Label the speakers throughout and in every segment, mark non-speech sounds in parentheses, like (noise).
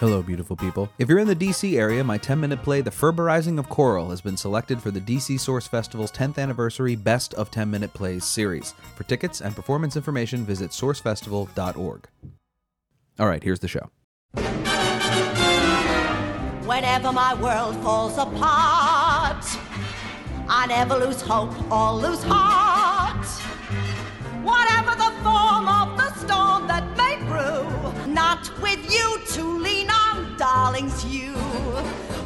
Speaker 1: Hello, beautiful people. If you're in the DC area, my 10 minute play, The Ferberizing of Coral, has been selected for the DC Source Festival's 10th anniversary Best of 10 Minute Plays series. For tickets and performance information, visit sourcefestival.org. All right, here's the show.
Speaker 2: Whenever my world falls apart, I never lose hope or lose heart. Whatever the form of the storm that may brew, not with you to lean on, darlings, you.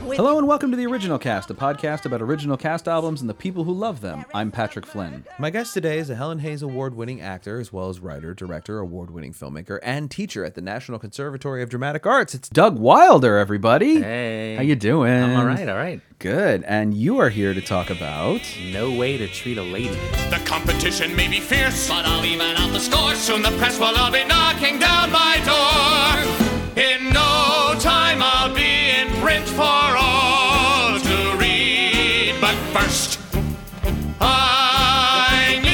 Speaker 2: With
Speaker 1: Hello and welcome to the Original Cast, a podcast about original cast albums and the people who love them. I'm Patrick Flynn. My guest today is a Helen Hayes Award winning actor, as well as writer, director, award winning filmmaker, and teacher at the National Conservatory of Dramatic Arts. It's Doug Wilder, everybody.
Speaker 3: Hey.
Speaker 1: How you doing?
Speaker 3: I'm all right, all right.
Speaker 1: Good. And you are here to talk about
Speaker 3: No way to treat a lady.
Speaker 4: The competition may be fierce, but I'll even out the score. Soon the press will all be knocking down my door. In no time, I'll be in print for all to read. But first, I need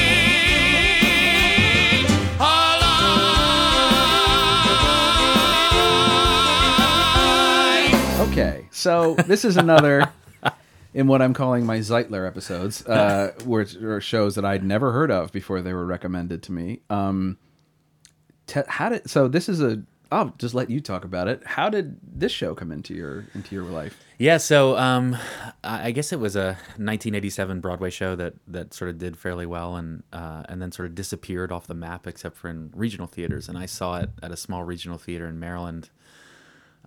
Speaker 4: a line.
Speaker 1: Okay, so this is another (laughs) in what I'm calling my Zeitler episodes, uh, (laughs) which are shows that I'd never heard of before they were recommended to me. Um, te- how did so? This is a. I'll just let you talk about it. How did this show come into your into your life?
Speaker 3: Yeah, so um, I guess it was a 1987 Broadway show that, that sort of did fairly well and uh, and then sort of disappeared off the map except for in regional theaters. And I saw it at a small regional theater in Maryland,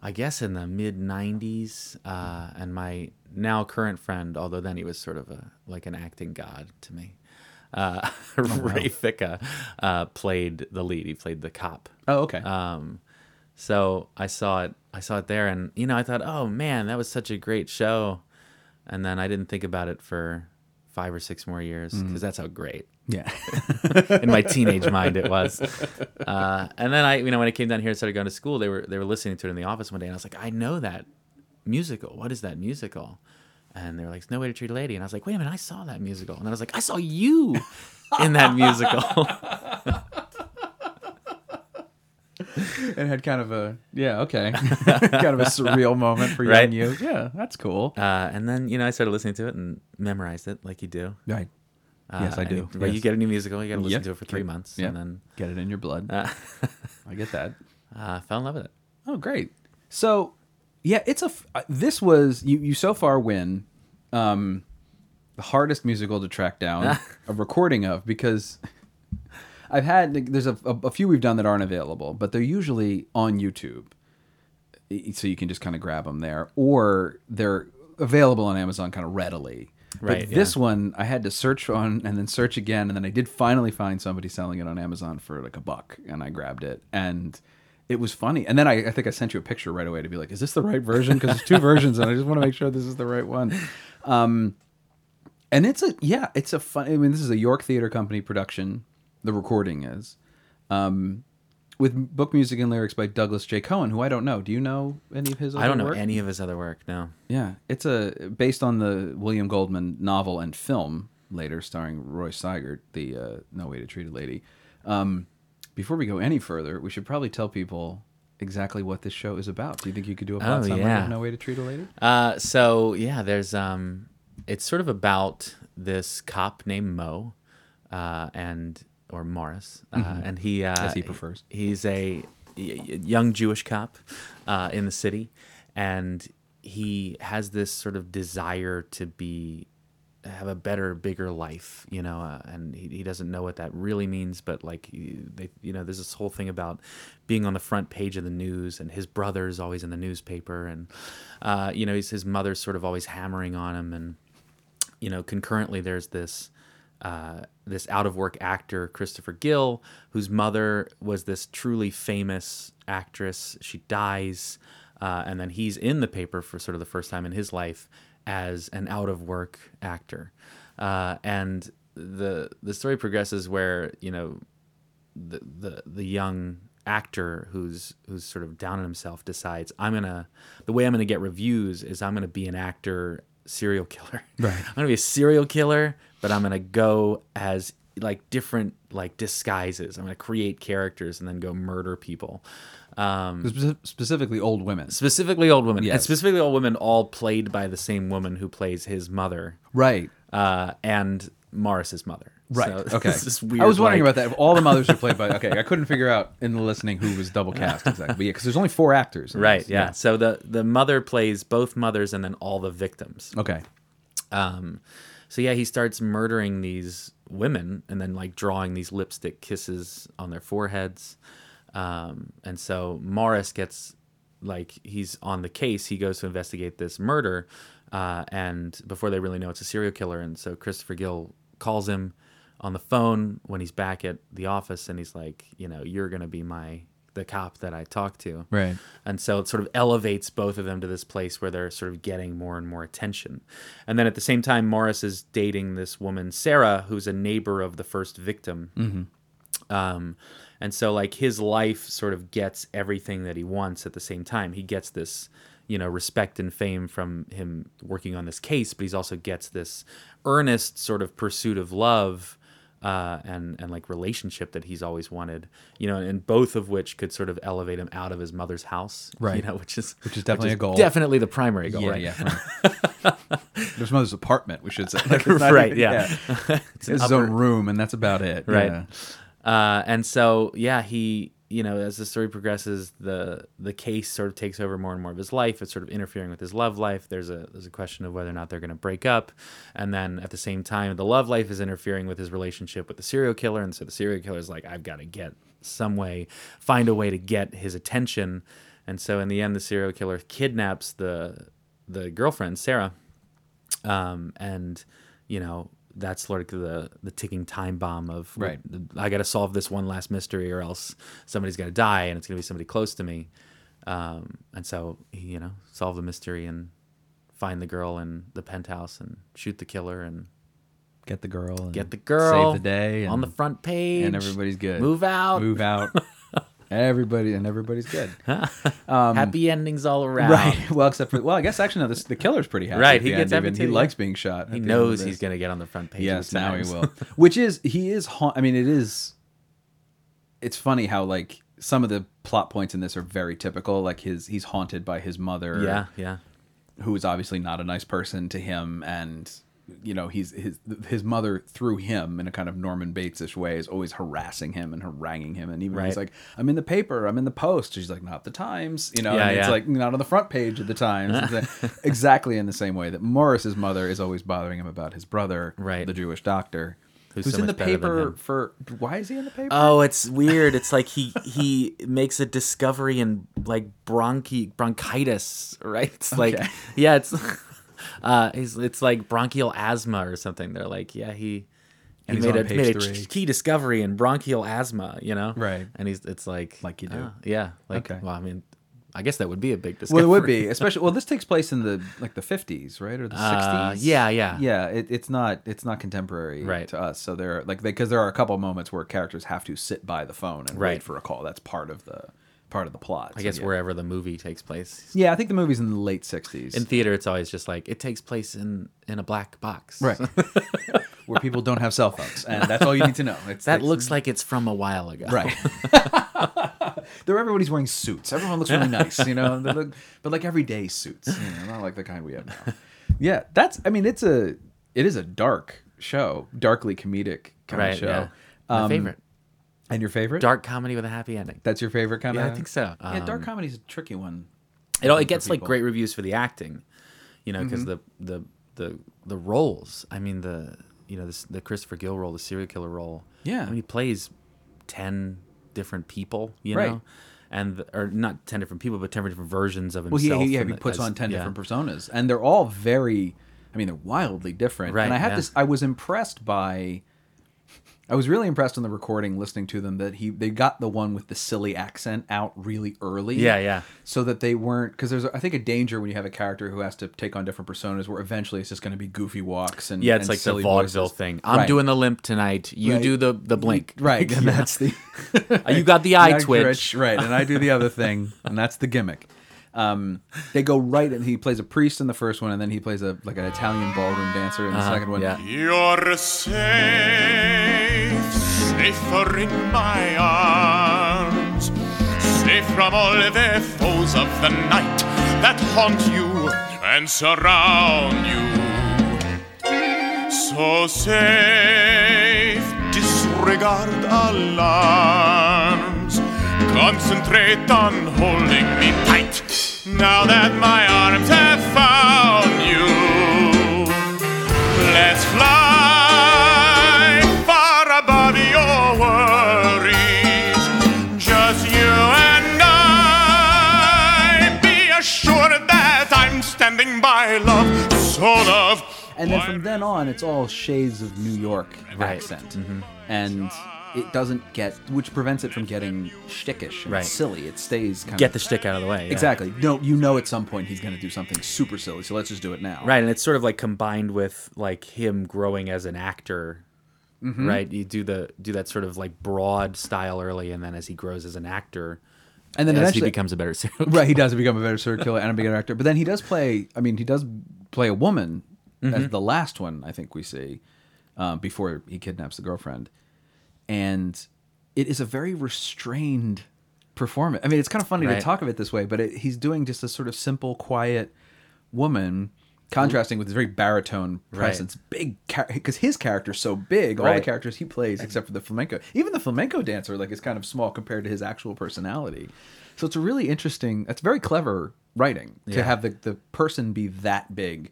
Speaker 3: I guess in the mid 90s. Uh, and my now current friend, although then he was sort of a like an acting god to me, uh, (laughs) Ray Ficca, uh, played the lead. He played the cop.
Speaker 1: Oh, okay.
Speaker 3: Um, so I saw it. I saw it there, and you know, I thought, oh man, that was such a great show. And then I didn't think about it for five or six more years because that's how great
Speaker 1: yeah. (laughs)
Speaker 3: in my teenage mind it was. Uh, and then I, you know, when I came down here and started going to school, they were they were listening to it in the office one day, and I was like, I know that musical. What is that musical? And they were like, "No Way to Treat a Lady," and I was like, "Wait a minute, I saw that musical." And then I was like, "I saw you in that musical." (laughs) (laughs) (laughs)
Speaker 1: and had kind of a yeah okay, (laughs) kind of a surreal moment for
Speaker 3: Right.
Speaker 1: you. Yeah, that's cool.
Speaker 3: uh, and then you know, I started listening to it and memorized it like you do.
Speaker 1: Right. yes,
Speaker 3: Uh,
Speaker 1: I
Speaker 3: and
Speaker 1: do.
Speaker 3: you- Right, you get a new musical, you got to listen
Speaker 1: Yep.
Speaker 3: to it for three months,
Speaker 1: Yep.
Speaker 3: and then
Speaker 1: Get it in your blood.
Speaker 3: uh, (laughs)
Speaker 1: I get that.
Speaker 3: uh, fell in love with it.
Speaker 1: Oh, great. So, yeah, it's a. f- uh, This was you. You so far win, um, the hardest musical to track down a recording of because I've had like, there's a, a, a few we've done that aren't available, but they're usually on YouTube, so you can just kind of grab them there, or they're available on Amazon kind of readily.
Speaker 3: Right,
Speaker 1: But this one I had to search on and then search again, and then I did finally find somebody selling it on Amazon for like a buck, and I grabbed it, and it was funny. And then I, I think I sent you a picture right away to be like, "Is this the right version?" Because there's two (laughs) versions, and I just want to make sure this is the right one. Um, and it's a yeah, it's a fun. I mean, this is a York Theater Company production. The recording is, um, with book music and lyrics by Douglas J. Cohen, who I don't know. Do you know any of his?
Speaker 3: I don't know
Speaker 1: work?
Speaker 3: any of his other work. No.
Speaker 1: Yeah, it's a based on the William Goldman novel and film later, starring Rod Steiger, the uh, No Way to Treat a Lady. Um, before we go any further, we should probably tell people exactly what this show is about. Do you think you could do a plot
Speaker 3: Oh,
Speaker 1: summary
Speaker 3: yeah.
Speaker 1: of No Way to Treat a Lady?
Speaker 3: Uh, so yeah, there's um, it's sort of about this cop named Mo, uh, and or Morris, uh, and he uh,
Speaker 1: Mm-hmm. As he prefers.
Speaker 3: He's a young Jewish cop uh, in the city, and he has this sort of desire to be have a better, bigger life, you know, uh, and he, he doesn't know what that really means, but like, they, you know, there's this whole thing about being on the front page of the news, and his brother's always in the newspaper, and uh, you know, he's, his mother's sort of always hammering on him, and you know, concurrently there's this uh, this out of work actor Christopher Gill, whose mother was this truly famous actress. She dies, uh, and then he's in the paper for sort of the first time in his life as an out of work actor, uh, and the the story progresses where you know the the the young actor who's who's sort of down on himself decides I'm gonna the way I'm gonna get reviews is I'm gonna be an actor serial killer. (laughs)
Speaker 1: Right.
Speaker 3: I'm gonna be a serial killer, but I'm gonna go as like different like disguises. I'm gonna create characters and then go murder people. Um,
Speaker 1: Speci- specifically old women.
Speaker 3: specifically old women, and
Speaker 1: Yes.
Speaker 3: specifically old women, all played by the same woman who plays his mother
Speaker 1: Right.
Speaker 3: uh, and Morris's mother.
Speaker 1: Right.
Speaker 3: So
Speaker 1: okay.
Speaker 3: weird,
Speaker 1: I was wondering
Speaker 3: like-
Speaker 1: about that. If all the mothers are played by. (laughs) Okay, I couldn't figure out in the listening who was double cast exactly. But yeah, because there's only four actors.
Speaker 3: Right.
Speaker 1: this.
Speaker 3: Yeah. So the the mother plays both mothers and then all the victims.
Speaker 1: Okay.
Speaker 3: Um, so yeah, he starts murdering these women and then like drawing these lipstick kisses on their foreheads. Um, and so Morris gets like he's on the case. He goes to investigate this murder, uh, and before they really know it's a serial killer, and so Christopher Gill calls him on the phone when he's back at the office, and he's like, you know, you're gonna be my the cop that I talked to,
Speaker 1: Right.
Speaker 3: and so it sort of elevates both of them to this place where they're sort of getting more and more attention. And then at the same time, Morris is dating this woman, Sarah, who's a neighbor of the first victim. Um, and so, like, his life sort of gets everything that he wants at the same time. He gets this, you know, respect and fame from him working on this case, but he's also gets this earnest sort of pursuit of love uh, and and like relationship that he's always wanted, you know, and both of which could sort of elevate him out of his mother's house,
Speaker 1: Right.
Speaker 3: You know, which is
Speaker 1: Which is definitely a goal.
Speaker 3: definitely the primary goal,
Speaker 1: yeah.
Speaker 3: right?
Speaker 1: Yeah. (laughs) there's mother's apartment. We should say. (laughs) Like,
Speaker 3: Right,
Speaker 1: even-
Speaker 3: yeah. (laughs)
Speaker 1: It's his own room, and that's about it.
Speaker 3: Right.
Speaker 1: Yeah.
Speaker 3: Uh, and so yeah, he you know as the story progresses, the the case sort of takes over more and more of his life. It's sort of interfering with his love life. There's a there's a question of whether or not they're going to break up, and then at the same time, the love life is interfering with his relationship with the serial killer. And so the serial killer is like, I've got to get some way, find a way to get his attention. And so in the end, the serial killer kidnaps the the girlfriend Sarah, um, and you know that's like the the ticking time bomb of
Speaker 1: Right.
Speaker 3: I got to solve this one last mystery, or else somebody's gonna die, and it's gonna be somebody close to me. Um, and so he, you know, solve the mystery and find the girl in the penthouse and shoot the killer and
Speaker 1: Get the girl. And
Speaker 3: get the girl
Speaker 1: Save the day.
Speaker 3: on the front page,
Speaker 1: and everybody's good.
Speaker 3: Move out,
Speaker 1: Move out. (laughs) Everybody and everybody's good. (laughs)
Speaker 3: Um, happy endings all around.
Speaker 1: Right. (laughs) Well, except for well, I guess actually no. This, the killer's pretty happy.
Speaker 3: Right, he gets happy
Speaker 1: even. He
Speaker 3: too,
Speaker 1: likes being shot.
Speaker 3: He
Speaker 1: at the end
Speaker 3: knows he's gonna get on the front page.
Speaker 1: Yes,
Speaker 3: the
Speaker 1: now he will. (laughs) Which is he is. haunt- I mean, it is. It's funny how like some of the plot points in this are very typical. Like his he's haunted by his mother.
Speaker 3: yeah, yeah.
Speaker 1: who is obviously not a nice person to him and you know he's his his mother through him in a kind of Norman Bates-ish way is always harassing him and haranguing him. And even when he's like I'm in the paper I'm in the post. She's like not the Times you know
Speaker 3: Yeah,
Speaker 1: and it's like not on the front page of the Times. (laughs) Exactly in the same way that Morris's mother is always bothering him about his brother
Speaker 3: Right.
Speaker 1: the Jewish doctor
Speaker 3: Who's
Speaker 1: who's,
Speaker 3: so
Speaker 1: in the
Speaker 3: much better than
Speaker 1: paper for why is he in the paper?
Speaker 3: Oh, it's weird. It's like he he makes a discovery in like bronchi bronchitis, right? It's like yeah, it's (laughs) uh he's, it's like bronchial asthma or something. They're like, yeah, he he made a made a key discovery in bronchial asthma, you know?
Speaker 1: Right.
Speaker 3: And he's it's like
Speaker 1: Like you do.
Speaker 3: ah, yeah, like
Speaker 1: Okay.
Speaker 3: well, I mean, I guess that would be a big discovery.
Speaker 1: well, it would be, especially. Well, this takes place in the like the fifties, right, or the sixties.
Speaker 3: Uh, yeah, yeah.
Speaker 1: yeah. It, it's not it's not contemporary
Speaker 3: Right.
Speaker 1: to us. So there, are like, because there are a couple moments where characters have to sit by the phone and
Speaker 3: Right.
Speaker 1: wait for a call. That's part of the part of the plot.
Speaker 3: I
Speaker 1: So,
Speaker 3: guess
Speaker 1: yeah.
Speaker 3: wherever the movie takes place.
Speaker 1: Yeah, I think the movie's in the late sixties,
Speaker 3: In theater, it's always just like it takes place in in a black box.
Speaker 1: right, (laughs) where people don't have cell phones, and that's all you need to know. It's,
Speaker 3: That looks like it's from a while ago.
Speaker 1: Right. (laughs) (laughs) There, everybody's wearing suits. Everyone looks really nice, you know. Look, but like everyday suits, you know, not like the kind we have now. Yeah, that's. I mean, it's a. It is a dark show, darkly comedic kind
Speaker 3: Right.
Speaker 1: of show.
Speaker 3: Yeah. My
Speaker 1: Um,
Speaker 3: favorite.
Speaker 1: And your favorite?
Speaker 3: Dark comedy with a happy ending.
Speaker 1: That's your favorite kind
Speaker 3: Yeah,
Speaker 1: of.
Speaker 3: I think so.
Speaker 1: Yeah, dark
Speaker 3: Um,
Speaker 1: comedy's a tricky one.
Speaker 3: It, all, it gets like great reviews for the acting, you know,
Speaker 1: Mm-hmm.
Speaker 3: because the the the the roles. I mean the you know this, the Christopher Gill role, the serial killer role.
Speaker 1: Yeah.
Speaker 3: I mean he plays ten different people, you
Speaker 1: Right.
Speaker 3: know, and the- or not ten different people, but ten different versions of
Speaker 1: Well, he,
Speaker 3: himself.
Speaker 1: he, yeah, he puts
Speaker 3: as-
Speaker 1: on ten
Speaker 3: yeah.
Speaker 1: different personas, and they're all very. I mean, they're wildly different.
Speaker 3: Right,
Speaker 1: and I have
Speaker 3: yeah.
Speaker 1: this. I was impressed by. I was really impressed on the recording, listening to them, that he they got the one with the silly accent out really early.
Speaker 3: Yeah, yeah.
Speaker 1: So that they weren't because there's I think a danger when you have a character who has to take on different personas, where eventually it's just going to be goofy walks and
Speaker 3: Yeah, it's
Speaker 1: and
Speaker 3: like the
Speaker 1: silly
Speaker 3: vaudeville
Speaker 1: voices.
Speaker 3: thing. I'm
Speaker 1: Right.
Speaker 3: doing the limp tonight. You
Speaker 1: Right.
Speaker 3: do the the blink.
Speaker 1: right, (laughs) and
Speaker 3: Yeah.
Speaker 1: that's the (laughs)
Speaker 3: you got the eye
Speaker 1: eye
Speaker 3: twitch.
Speaker 1: right? And I do the other thing, and that's the gimmick. Um, they go right, and he plays a priest in the first one, and then he plays a like an Italian ballroom dancer in the
Speaker 3: Uh-huh,
Speaker 1: second one.
Speaker 3: yeah.
Speaker 4: You're safe safer in my arms, safe from all the foes of the night that haunt you and surround you. So safe, disregard alarms. Concentrate on holding me tight. Now that my arms have found And
Speaker 1: then from then on, it's all shades of New York
Speaker 3: Right.
Speaker 1: accent, and it doesn't get, which prevents it from getting shtickish and
Speaker 3: Right.
Speaker 1: silly. It stays kind
Speaker 3: Get
Speaker 1: of
Speaker 3: the stick out of the way. yeah.
Speaker 1: exactly. No, you know at some point he's going to do something super silly, so let's just do it now.
Speaker 3: Right, and it's sort of like combined with like him growing as an actor.
Speaker 1: Mm-hmm.
Speaker 3: Right, you do the do that sort of like broad style early, and then as he grows as an actor,
Speaker 1: And then
Speaker 3: as
Speaker 1: eventually,
Speaker 3: he becomes a better (laughs) serial
Speaker 1: right, he does become a better serial killer and a bigger actor. But then he does play. I mean, he does play a woman
Speaker 3: Mm-hmm.
Speaker 1: as the last one. I think we see um, before he kidnaps the girlfriend, and it is a very restrained performance. I mean, it's kind of funny to talk of it this way, but it, he's doing just a sort of simple, quiet woman. Contrasting with his very baritone presence, big because his character's so big. All the characters he plays, except for the flamenco, even the flamenco dancer, like is kind of small compared to his actual personality. So it's a really interesting. It's very clever writing to
Speaker 3: Yeah.
Speaker 1: have the the person be that big,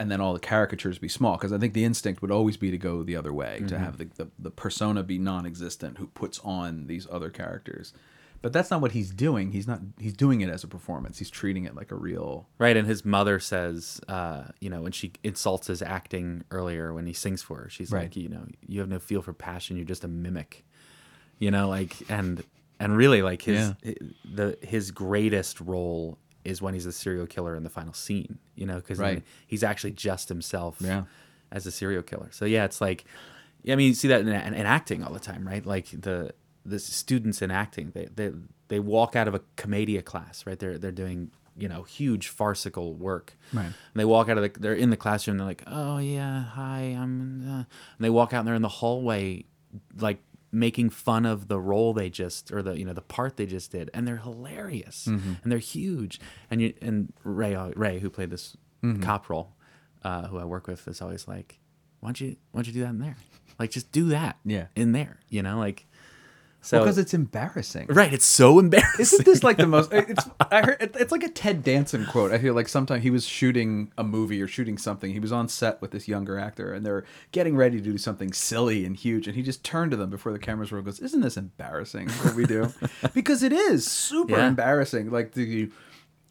Speaker 1: and then all the caricatures be small. Because I think the instinct would always be to go the other way, to have the, the the persona be non-existent who puts on these other characters. But that's not what he's doing. He's not. He's doing it as a performance. He's treating it like a real.
Speaker 3: Right, and his mother says, uh, you know, when she insults his acting earlier when he sings for her, she's
Speaker 1: Right.
Speaker 3: like, you know, you have no feel for passion. You're just a mimic, you know, like and and really like his
Speaker 1: Yeah.
Speaker 3: hi- the his greatest role is when he's the serial killer in the final scene, you know, because
Speaker 1: Right.
Speaker 3: he's actually just himself
Speaker 1: Yeah.
Speaker 3: as a serial killer. So yeah, it's like, I mean, you see that in, in, in acting all the time, right? Like the the students in acting, they they they walk out of a commedia class, right? They're they're doing you know huge farcical work,
Speaker 1: Right.
Speaker 3: And they walk out of the they're in the classroom, they're like, oh yeah, hi, I'm, uh, and they walk out and they're in the hallway, like making fun of the role they just or the you know the part they just did and they're hilarious and they're huge. And you and ray uh, ray who played this cop role uh, who i work with is always like why don't you why don't you do that in there? Like just do that
Speaker 1: Yeah.
Speaker 3: in there you know like so
Speaker 1: Because it's embarrassing.
Speaker 3: right it's so embarrassing
Speaker 1: Isn't this like the most? (laughs) It's I heard it- it's like a Ted Danson quote. I feel like sometimes he was shooting a movie or shooting something. He was on set with this younger actor, and they're getting ready to do something silly and huge, and he just turned to them before the cameras and Goes, "Isn't this embarrassing what we do?" (laughs) because it is super
Speaker 3: Yeah.
Speaker 1: embarrassing. Like the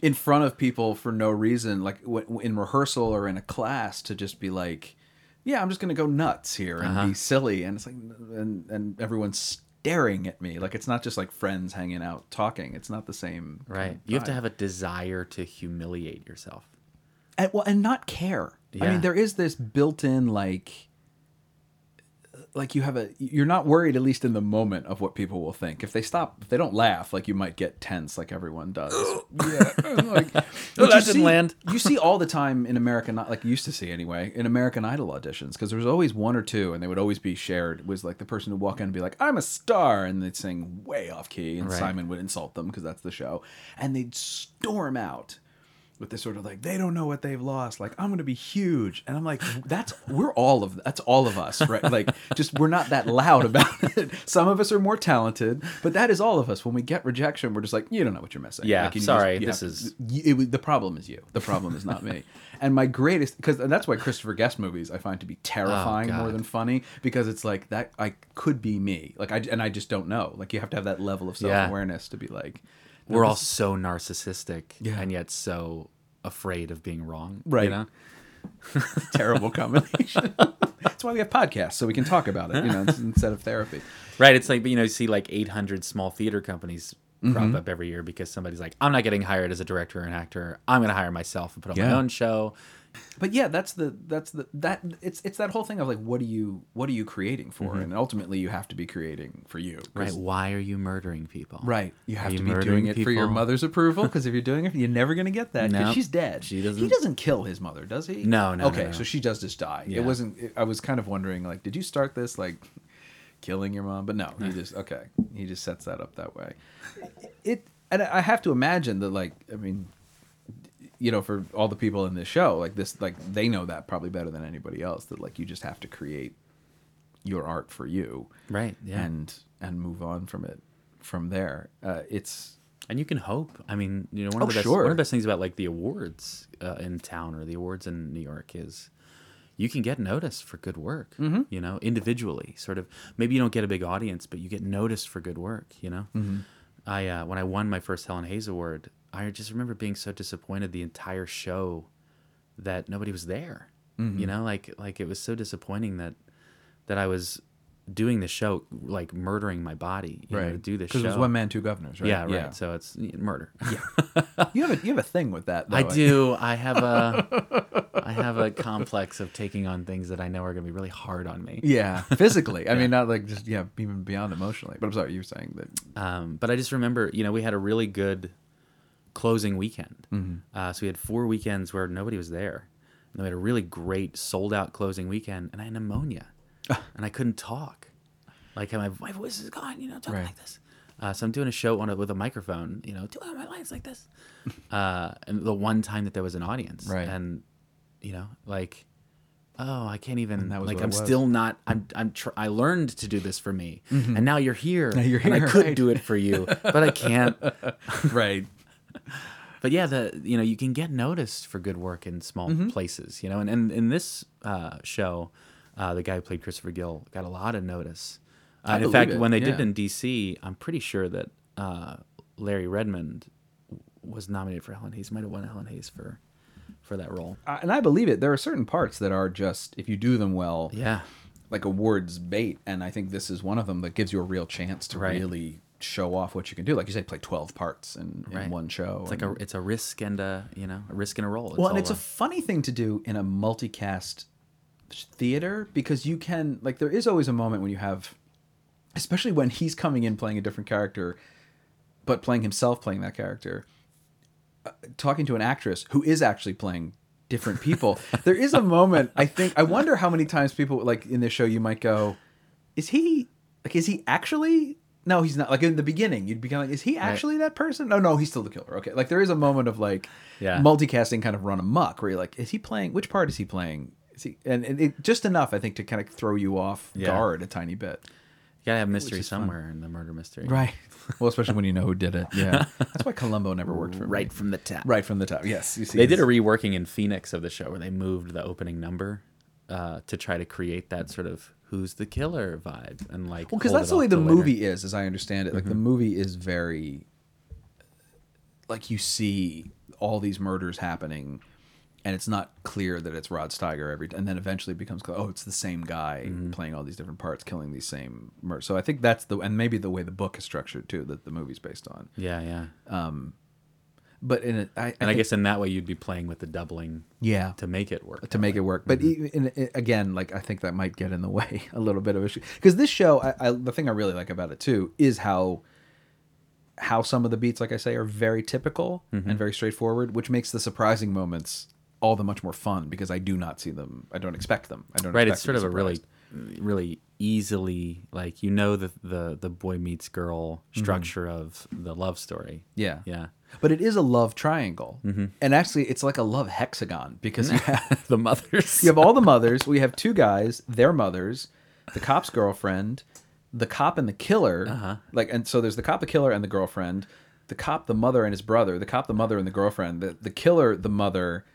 Speaker 1: in front of people for no reason, like in rehearsal or in a class, to just be like, "Yeah, I'm just gonna go nuts here and
Speaker 3: Uh-huh.
Speaker 1: be silly," and it's like, and and everyone's staring at me like it's not just like friends hanging out talking. It's not the same. kind
Speaker 3: right
Speaker 1: of
Speaker 3: you have to have a desire to humiliate yourself
Speaker 1: and, well, and not care. I mean, there is this built-in like, like you have a you're not worried at least in the moment of what people will think. If they stop, if they don't laugh, like you might get tense, like everyone does. (gasps) yeah, like,
Speaker 3: that didn't
Speaker 1: see-
Speaker 3: land. (laughs)
Speaker 1: you see all the time in American, like you used to see anyway, in American Idol auditions, because there was always one or two, and they would always be shared. Was like the person would walk in and be like, "I'm a star," and they'd sing way off key, and
Speaker 3: Right.
Speaker 1: Simon would insult them because that's the show, and they'd storm out with this sort of like they don't know what they've lost. Like i'm gonna be huge. And i'm like that's we're all of that's all of us right? Like just we're not that loud about (laughs) it. Some of us are more talented but that is all of us. When we get rejection we're just like you don't know what you're missing.
Speaker 3: Yeah,
Speaker 1: like, you
Speaker 3: sorry,
Speaker 1: you
Speaker 3: this
Speaker 1: have-
Speaker 3: is-
Speaker 1: y- it, the problem is you. The problem is not me. (laughs) And my greatest because that's why christopher guest movies i find to be terrifying more
Speaker 3: Oh, God.
Speaker 1: than funny because it's like that i could be me. Like i and i just don't know. Like you have to have that level of self-awareness to be like
Speaker 3: we're all so narcissistic
Speaker 1: Yeah.
Speaker 3: and yet so afraid of being wrong
Speaker 1: Right.
Speaker 3: you know (laughs)
Speaker 1: terrible combination. (laughs) That's why we have podcasts, so we can talk about it, you know, (laughs) instead of therapy.
Speaker 3: Right. It's like you know, you see like 800 small theater companies
Speaker 1: Mm-hmm.
Speaker 3: up every year because somebody's like, I'm not getting hired as a director or an actor. I'm going to hire myself and put on my own show.
Speaker 1: But yeah, that's the that's the that it's it's that whole thing of like, what are you what are you creating for? And ultimately, you have to be creating for you,
Speaker 3: Mm-hmm. Right. Why are you murdering people?
Speaker 1: Right, you have to be doing it for your mother's approval because if you're doing it, you're never gonna get that. 'cause
Speaker 3: No,
Speaker 1: she's dead.
Speaker 3: she doesn't-
Speaker 1: He doesn't kill his mother, does he?
Speaker 3: No, no, no,
Speaker 1: Okay,
Speaker 3: no.
Speaker 1: so she does just die.
Speaker 3: Yeah.
Speaker 1: It wasn't. I was kind of wondering, like, did you start this like? killing your mom. But no, he (laughs) just okay. He just sets that up that way. It and I have to imagine that like I mean, you know, for all the people in this show, like this, like they know that probably better than anybody else. That like you just have to create your art for you,
Speaker 3: Right, yeah.
Speaker 1: and and move on from it from there. Uh, it's
Speaker 3: And you can hope. I mean, you know, one of the best
Speaker 1: sure.
Speaker 3: one of the best things about like the awards uh, in town or the awards in New York is you can get noticed for good work.
Speaker 1: Mm-hmm.
Speaker 3: You know, individually, sort of. Maybe you don't get a big audience, but you get noticed for good work. You know,
Speaker 1: Mm-hmm.
Speaker 3: I uh, when I won my first Helen Hayes award, I just remember being so disappointed the entire show that nobody was there.
Speaker 1: Mm-hmm.
Speaker 3: You know, like like it was so disappointing that that I was doing the show like murdering my body you know, to do this show
Speaker 1: because it was one man, two governors, right?
Speaker 3: yeah, right. So it's murder yeah, (laughs)
Speaker 1: you have a you have a thing with that. Though.
Speaker 3: I do. I have a (laughs) I have a complex of taking on things that I know are going to be really hard on me.
Speaker 1: Yeah, physically. I (laughs) mean, not like just yeah, even beyond emotionally. But I'm sorry, you were saying that.
Speaker 3: Um, but I just remember, you know, we had a really good closing weekend. Uh, so we had four weekends where nobody was there. And we had a really great sold out closing weekend, and I had pneumonia, (laughs) and I couldn't talk. Like my my voice is gone, you know, talking
Speaker 1: Right.
Speaker 3: like this. Uh, so I'm doing a show on a, with a microphone, you know, doing my lines like this. (laughs) Uh, and the one time that there was an audience,
Speaker 1: Right.
Speaker 3: And you know, like, oh, I can't even.
Speaker 1: that was
Speaker 3: like, I'm still not. I'm. I'm. Tr- I learned to do this for me, and now you're here.
Speaker 1: Now you're
Speaker 3: and I could
Speaker 1: right.
Speaker 3: do it for you, but I can't. (laughs)
Speaker 1: right.
Speaker 3: But yeah, the you know you can get noticed for good work in small
Speaker 1: Mm-hmm.
Speaker 3: places, you know. And, and in this uh, show, uh, the guy who played Christopher Gill got a lot of notice. Uh, in fact,
Speaker 1: it,
Speaker 3: when they did it in D.C., I'm pretty sure that uh, Larry Redmond was nominated for Helen Hayes. Might have won Helen Hayes for for that role.
Speaker 1: Uh, and I believe it. There are certain parts that are just if you do them well,
Speaker 3: Yeah,
Speaker 1: like awards bait, and I think this is one of them that gives you a real chance to
Speaker 3: Right.
Speaker 1: really show off what you can do. Like you say, play twelve parts in, in one show.
Speaker 3: it's like a it's a risk and a you know a risk and a roll.
Speaker 1: well, and it's a funny thing to do in a multicast theater because you can like there is always a moment when you have, especially when he's coming in playing a different character, but playing himself playing that character, uh, talking to an actress who is actually playing different (laughs) people. there is a moment I think I wonder how many times people like in this show you might go, is he like is he actually no, he's not. Like in the beginning, you'd be kind of like, is he actually that person? No, no, he's still the killer. Okay, like there is a moment of like,
Speaker 3: Yeah.
Speaker 1: multicasting kind of run amok where you're like, is he playing? Which part is he playing? Is he? And, and it just enough, I think, to kind of throw you off
Speaker 3: Yeah.
Speaker 1: guard a tiny bit.
Speaker 3: you gotta have mystery
Speaker 1: is fun.
Speaker 3: somewhere in the murder mystery,
Speaker 1: Right. Well, especially when you know who did it. Yeah. (laughs) That's why Columbo never worked for me.
Speaker 3: Right from the top.
Speaker 1: Right from the top. Yes. You see,
Speaker 3: They did a reworking in Phoenix of the show where they moved the opening number uh, to try to create that sort of "who's the killer" vibe and like.
Speaker 1: Well, because that's the way the movie is, as I understand it. Like the mm-hmm. movie is very, like you see all these murders happening, and it's not clear that it's Rod Steiger every, and then eventually it becomes clear, oh, it's the same guy mm-hmm. playing all these different parts, killing these same murders. So I think that's the, and maybe the way the book is structured too, that the movie's based on.
Speaker 3: Yeah, yeah.
Speaker 1: Um, But in it, I,
Speaker 3: and I guess in that way you'd be playing with the doubling
Speaker 1: yeah,
Speaker 3: to make it work.
Speaker 1: to make it work. But mm-hmm. even in, again, like I think that might get in the (laughs) way a little bit of issue because this show, I, I, the thing I really like about it too is how how some of the beats, like I say, are very typical and mm-hmm. very straightforward, which makes the surprising moments all the much more fun because I do not see them. I don't expect them. I don't.
Speaker 3: right.
Speaker 1: expect
Speaker 3: It's sort of a really,
Speaker 1: mm,
Speaker 3: really easily like you know the the the boy meets girl mm-hmm. structure of the love story.
Speaker 1: yeah
Speaker 3: Yeah.
Speaker 1: But it is a love triangle, and actually, it's like a love hexagon because (laughs) you have
Speaker 3: the mothers.
Speaker 1: you have all the mothers. We have two guys, their mothers, the cop's girlfriend, the cop and the killer.
Speaker 3: Uh-huh.
Speaker 1: Like, and so there's the cop, the killer, and the girlfriend. The cop, the mother, and his brother. The cop, the mother, and the girlfriend. The the killer, the mother.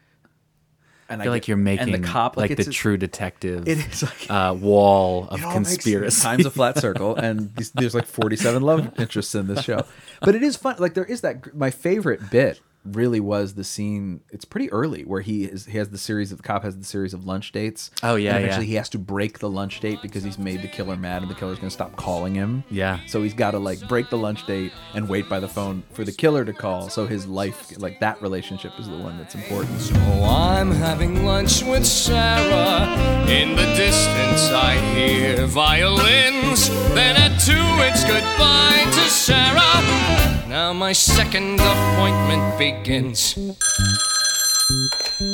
Speaker 1: And
Speaker 3: I feel like you're making
Speaker 1: and the cop
Speaker 3: like, the
Speaker 1: it's-
Speaker 3: true detective
Speaker 1: It is like
Speaker 3: uh, wall of
Speaker 1: it makes
Speaker 3: conspiracy.
Speaker 1: Times a flat (laughs) circle, and there's like 47 love interests in this show. But it is fun. Like there is that. My favorite bit really was the scene. It's pretty early where he is. He has the series of the cop has the series of lunch dates.
Speaker 3: Oh, yeah,
Speaker 1: And eventually
Speaker 3: yeah.
Speaker 1: he has to break the lunch date because he's made the killer mad, and the killer's going to stop calling him.
Speaker 3: Yeah.
Speaker 1: So he's got to like break the lunch date and wait by the phone for the killer to call. So his life, like that relationship, is the one that's important.
Speaker 5: Oh, I'm having lunch with Sarah.
Speaker 4: In the distance, I hear violins. Then at two, it's goodbye to Sarah.
Speaker 5: Now my second appointment begins.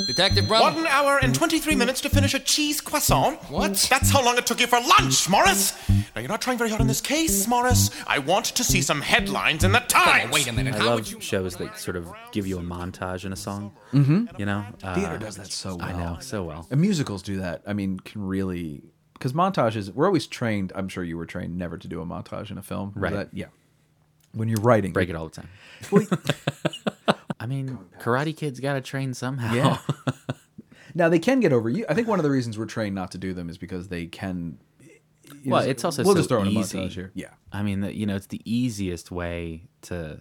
Speaker 5: Detective Brown.
Speaker 6: One hour and 23 minutes to finish a cheese croissant.
Speaker 5: What?
Speaker 6: That's how long it took you for lunch, Morris. Now, you're not trying very hard on this case, Morris. I want to see some headlines in the Times.
Speaker 5: Oh, wait a minute.
Speaker 3: I
Speaker 5: How
Speaker 3: love
Speaker 5: would you?
Speaker 3: shows that sort of give you a montage in a song. Mm-hmm. You know, uh,
Speaker 1: Theater does that so well.
Speaker 3: I know so well.
Speaker 1: And musicals do that. I mean, can really because montages. We're always trained. I'm sure you were trained never to do a montage in a film.
Speaker 3: Right.
Speaker 1: that- yeah. When you're writing,
Speaker 3: Break it all the time. (laughs) I mean, Karate Kid's got to train somehow.
Speaker 1: Yeah. (laughs) now they can get over you. I think one of the reasons we're trained not to do them is because they can.
Speaker 3: Well, it's also
Speaker 1: we'll
Speaker 3: so
Speaker 1: just throw in a
Speaker 3: easy.
Speaker 1: montage here. Yeah.
Speaker 3: I mean, that you know, it's the easiest way to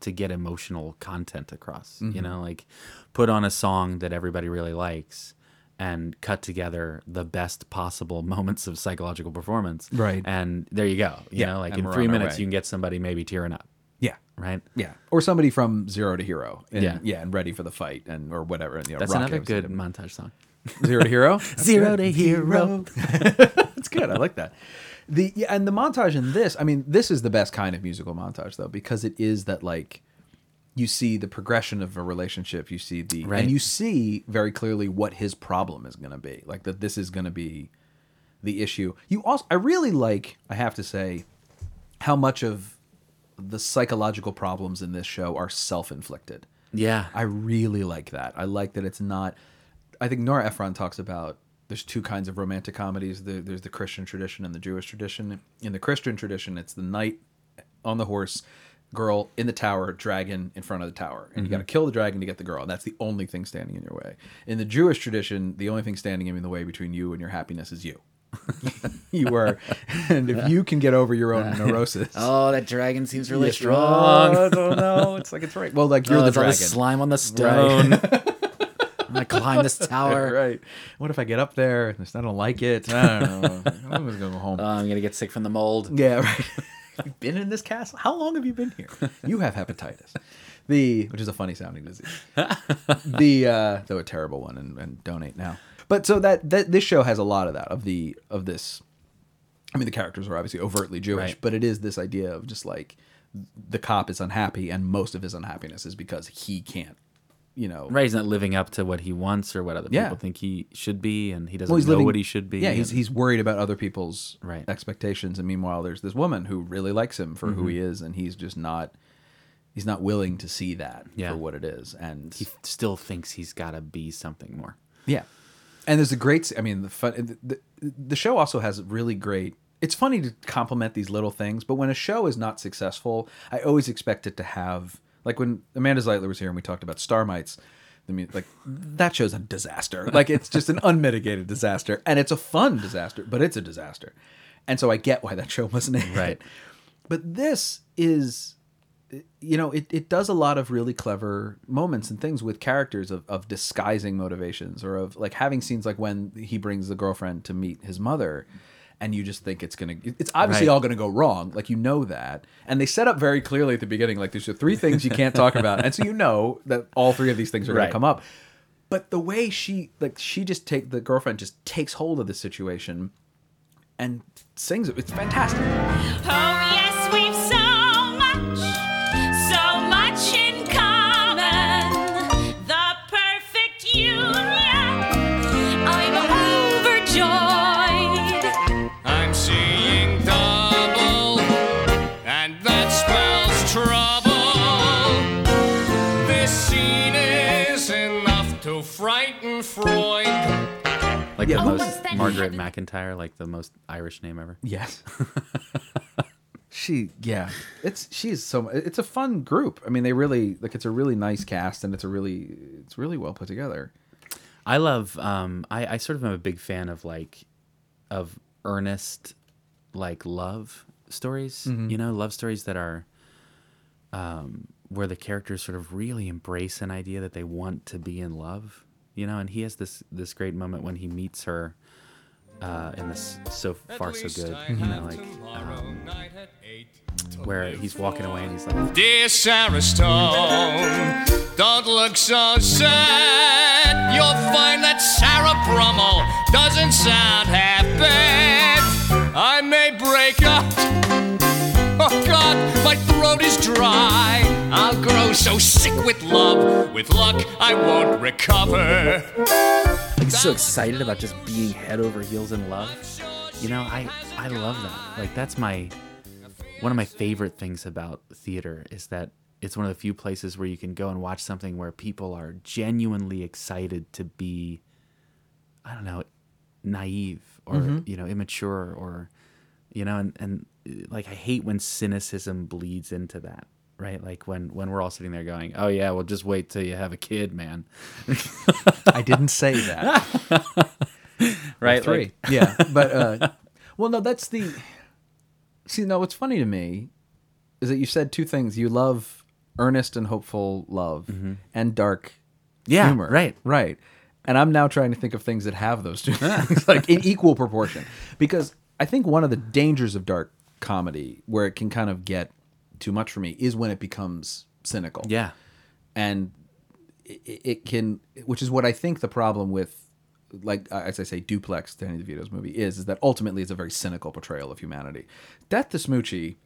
Speaker 3: to get emotional content across.
Speaker 1: Mm-hmm.
Speaker 3: You know, like put on a song that everybody really likes and cut together the best possible (laughs) moments of psychological performance.
Speaker 1: Right.
Speaker 3: And there you go. You
Speaker 1: Yeah,
Speaker 3: know, like in three minutes
Speaker 1: way.
Speaker 3: you can get somebody maybe tearing up.
Speaker 1: Yeah.
Speaker 3: Right.
Speaker 1: Yeah. Or somebody from zero to hero. And,
Speaker 3: Yeah.
Speaker 1: yeah. And ready for the fight and or whatever. And, you know,
Speaker 3: That's another good montage song.
Speaker 1: Zero to hero. (laughs)
Speaker 3: Zero
Speaker 1: good.
Speaker 3: to (laughs) hero.
Speaker 1: That's good. I like that. The yeah, and the montage in this, I mean, this is the best kind of musical montage though, because it is that like you see the progression of a relationship, you see the
Speaker 3: Right.
Speaker 1: and you see very clearly what his problem is going to be. Like that this is going to be the issue. You also I really like, I have to say, how much of the psychological problems in this show are self-inflicted.
Speaker 3: Yeah.
Speaker 1: I really like that. I like that it's not. I think Nora Ephron talks about there's two kinds of romantic comedies. The, there's the Christian tradition and the Jewish tradition. In the Christian tradition, it's the knight on the horse, girl in the tower, dragon in front of the tower, and you got to mhm. kill the dragon to get the girl. And that's the only thing standing in your way. In the Jewish tradition, the only thing standing in the way between you and your happiness is you. (laughs) you are, (laughs) and if you can get over your own (laughs) neurosis,
Speaker 3: Oh, that dragon seems really strong.
Speaker 1: I don't know. It's like it's right. Well, like you're
Speaker 3: oh,
Speaker 1: the dragon.
Speaker 3: slime on the stone. I'm gonna climb this tower.
Speaker 1: right. What if I get up there and I don't like it? I don't know. I'm just gonna go home.
Speaker 3: Oh, I'm gonna get sick from the mold.
Speaker 1: yeah, right. You've been in this castle. How long have you been here? You have hepatitis, the which is a funny sounding disease. (laughs) the uh, though a terrible one, and, and donate now. But so that that this show has a lot of that of the of this. I mean, the characters are obviously overtly Jewish,
Speaker 3: Right.
Speaker 1: but it is this idea of just like the cop is unhappy, and most of his unhappiness is because he can't, you know,
Speaker 3: Right, he's not living up to what he wants or what other
Speaker 1: Yeah.
Speaker 3: people think he should be, and he doesn't
Speaker 1: well,
Speaker 3: know
Speaker 1: living
Speaker 3: what he should be.
Speaker 1: Yeah, he's
Speaker 3: and-
Speaker 1: he's worried about other people's
Speaker 3: Right.
Speaker 1: expectations, and meanwhile, there's this woman who really likes him for who
Speaker 3: Mm-hmm.
Speaker 1: he is, and he's just not he's not willing to see that
Speaker 3: Yeah.
Speaker 1: for what it is, and
Speaker 3: he still thinks he's got to be something more.
Speaker 1: yeah, and there's a great. i mean, the fun. The, the show also has really great. It's funny to compliment these little things, but when a show is not successful, I always expect it to have like when Amanda Zeitler was here and we talked about Starmites. I mean, like that show's a disaster. Like it's just an (laughs) unmitigated disaster, and it's a fun disaster, but it's a disaster. And so I get why that show wasn't a hit.
Speaker 3: Right.
Speaker 1: But this is, you know, it, it does a lot of really clever moments and things with characters of, of disguising motivations or of like having scenes like when he brings the girlfriend to meet his mother and you just think it's gonna it's obviously
Speaker 3: Right.
Speaker 1: all gonna go wrong like you know that. And they set up very clearly at the beginning like there's the three things you can't talk about. And so you know that all three of these things are gonna come up. But the way she like she just take the girlfriend just takes hold of the situation and sings it. It's fantastic.
Speaker 7: Oh, yes,
Speaker 3: Like
Speaker 1: Yeah.
Speaker 3: the
Speaker 1: Oh,
Speaker 3: most Margaret? McIntyre, like the most Irish name ever.
Speaker 1: Yes. (laughs) she yeah. It's she's so it's a fun group. I mean they really like it's a really nice cast and it's a really it's really well put together.
Speaker 3: I love. Um, I, I sort of am a big fan of like, of earnest, like love stories.
Speaker 1: Mm-hmm.
Speaker 3: You know, love stories that are, um, where the characters sort of really embrace an idea that they want to be in love. You know, and he has this this great moment when he meets her, uh, in this so far so good. You know, like um, where he's walking away and he's like,
Speaker 4: Dear Sarah Stone, don't look so sad. You'll find that Sarah Brummel doesn't sound half bad. I may break up. God, my throat is dry. I'll grow so sick with love. With luck, I won't recover.
Speaker 3: I'm so excited about just being head over heels in love. You know, I I love that. Like that's my one of my favorite things about theater is that it's one of the few places where you can go and watch something where people are genuinely excited to be I don't know, naive or mm-hmm. you know, immature or you know, and and like I hate when cynicism bleeds into that. Right, like when when we're all sitting there going, "Oh yeah, well just wait till you have a kid, man." (laughs)
Speaker 1: I didn't say that. (laughs)
Speaker 3: Right,
Speaker 1: Three.
Speaker 3: Like,
Speaker 1: yeah, but uh, well, no, that's the. See, no, what's funny to me is that you said two things. You love earnest and hopeful love, and dark
Speaker 3: yeah,
Speaker 1: humor.
Speaker 3: right.
Speaker 1: right. And I'm now trying to think of things that have those two (laughs) things, like in equal proportion, because I think one of the dangers of dark comedy, where it can kind of get too much for me, is when it becomes cynical.
Speaker 3: Yeah,
Speaker 1: and it, it can which is what i think the problem with like uh, as i say duplex danny devito's movie is is that ultimately it's a very cynical portrayal of humanity. Death to Smoochy.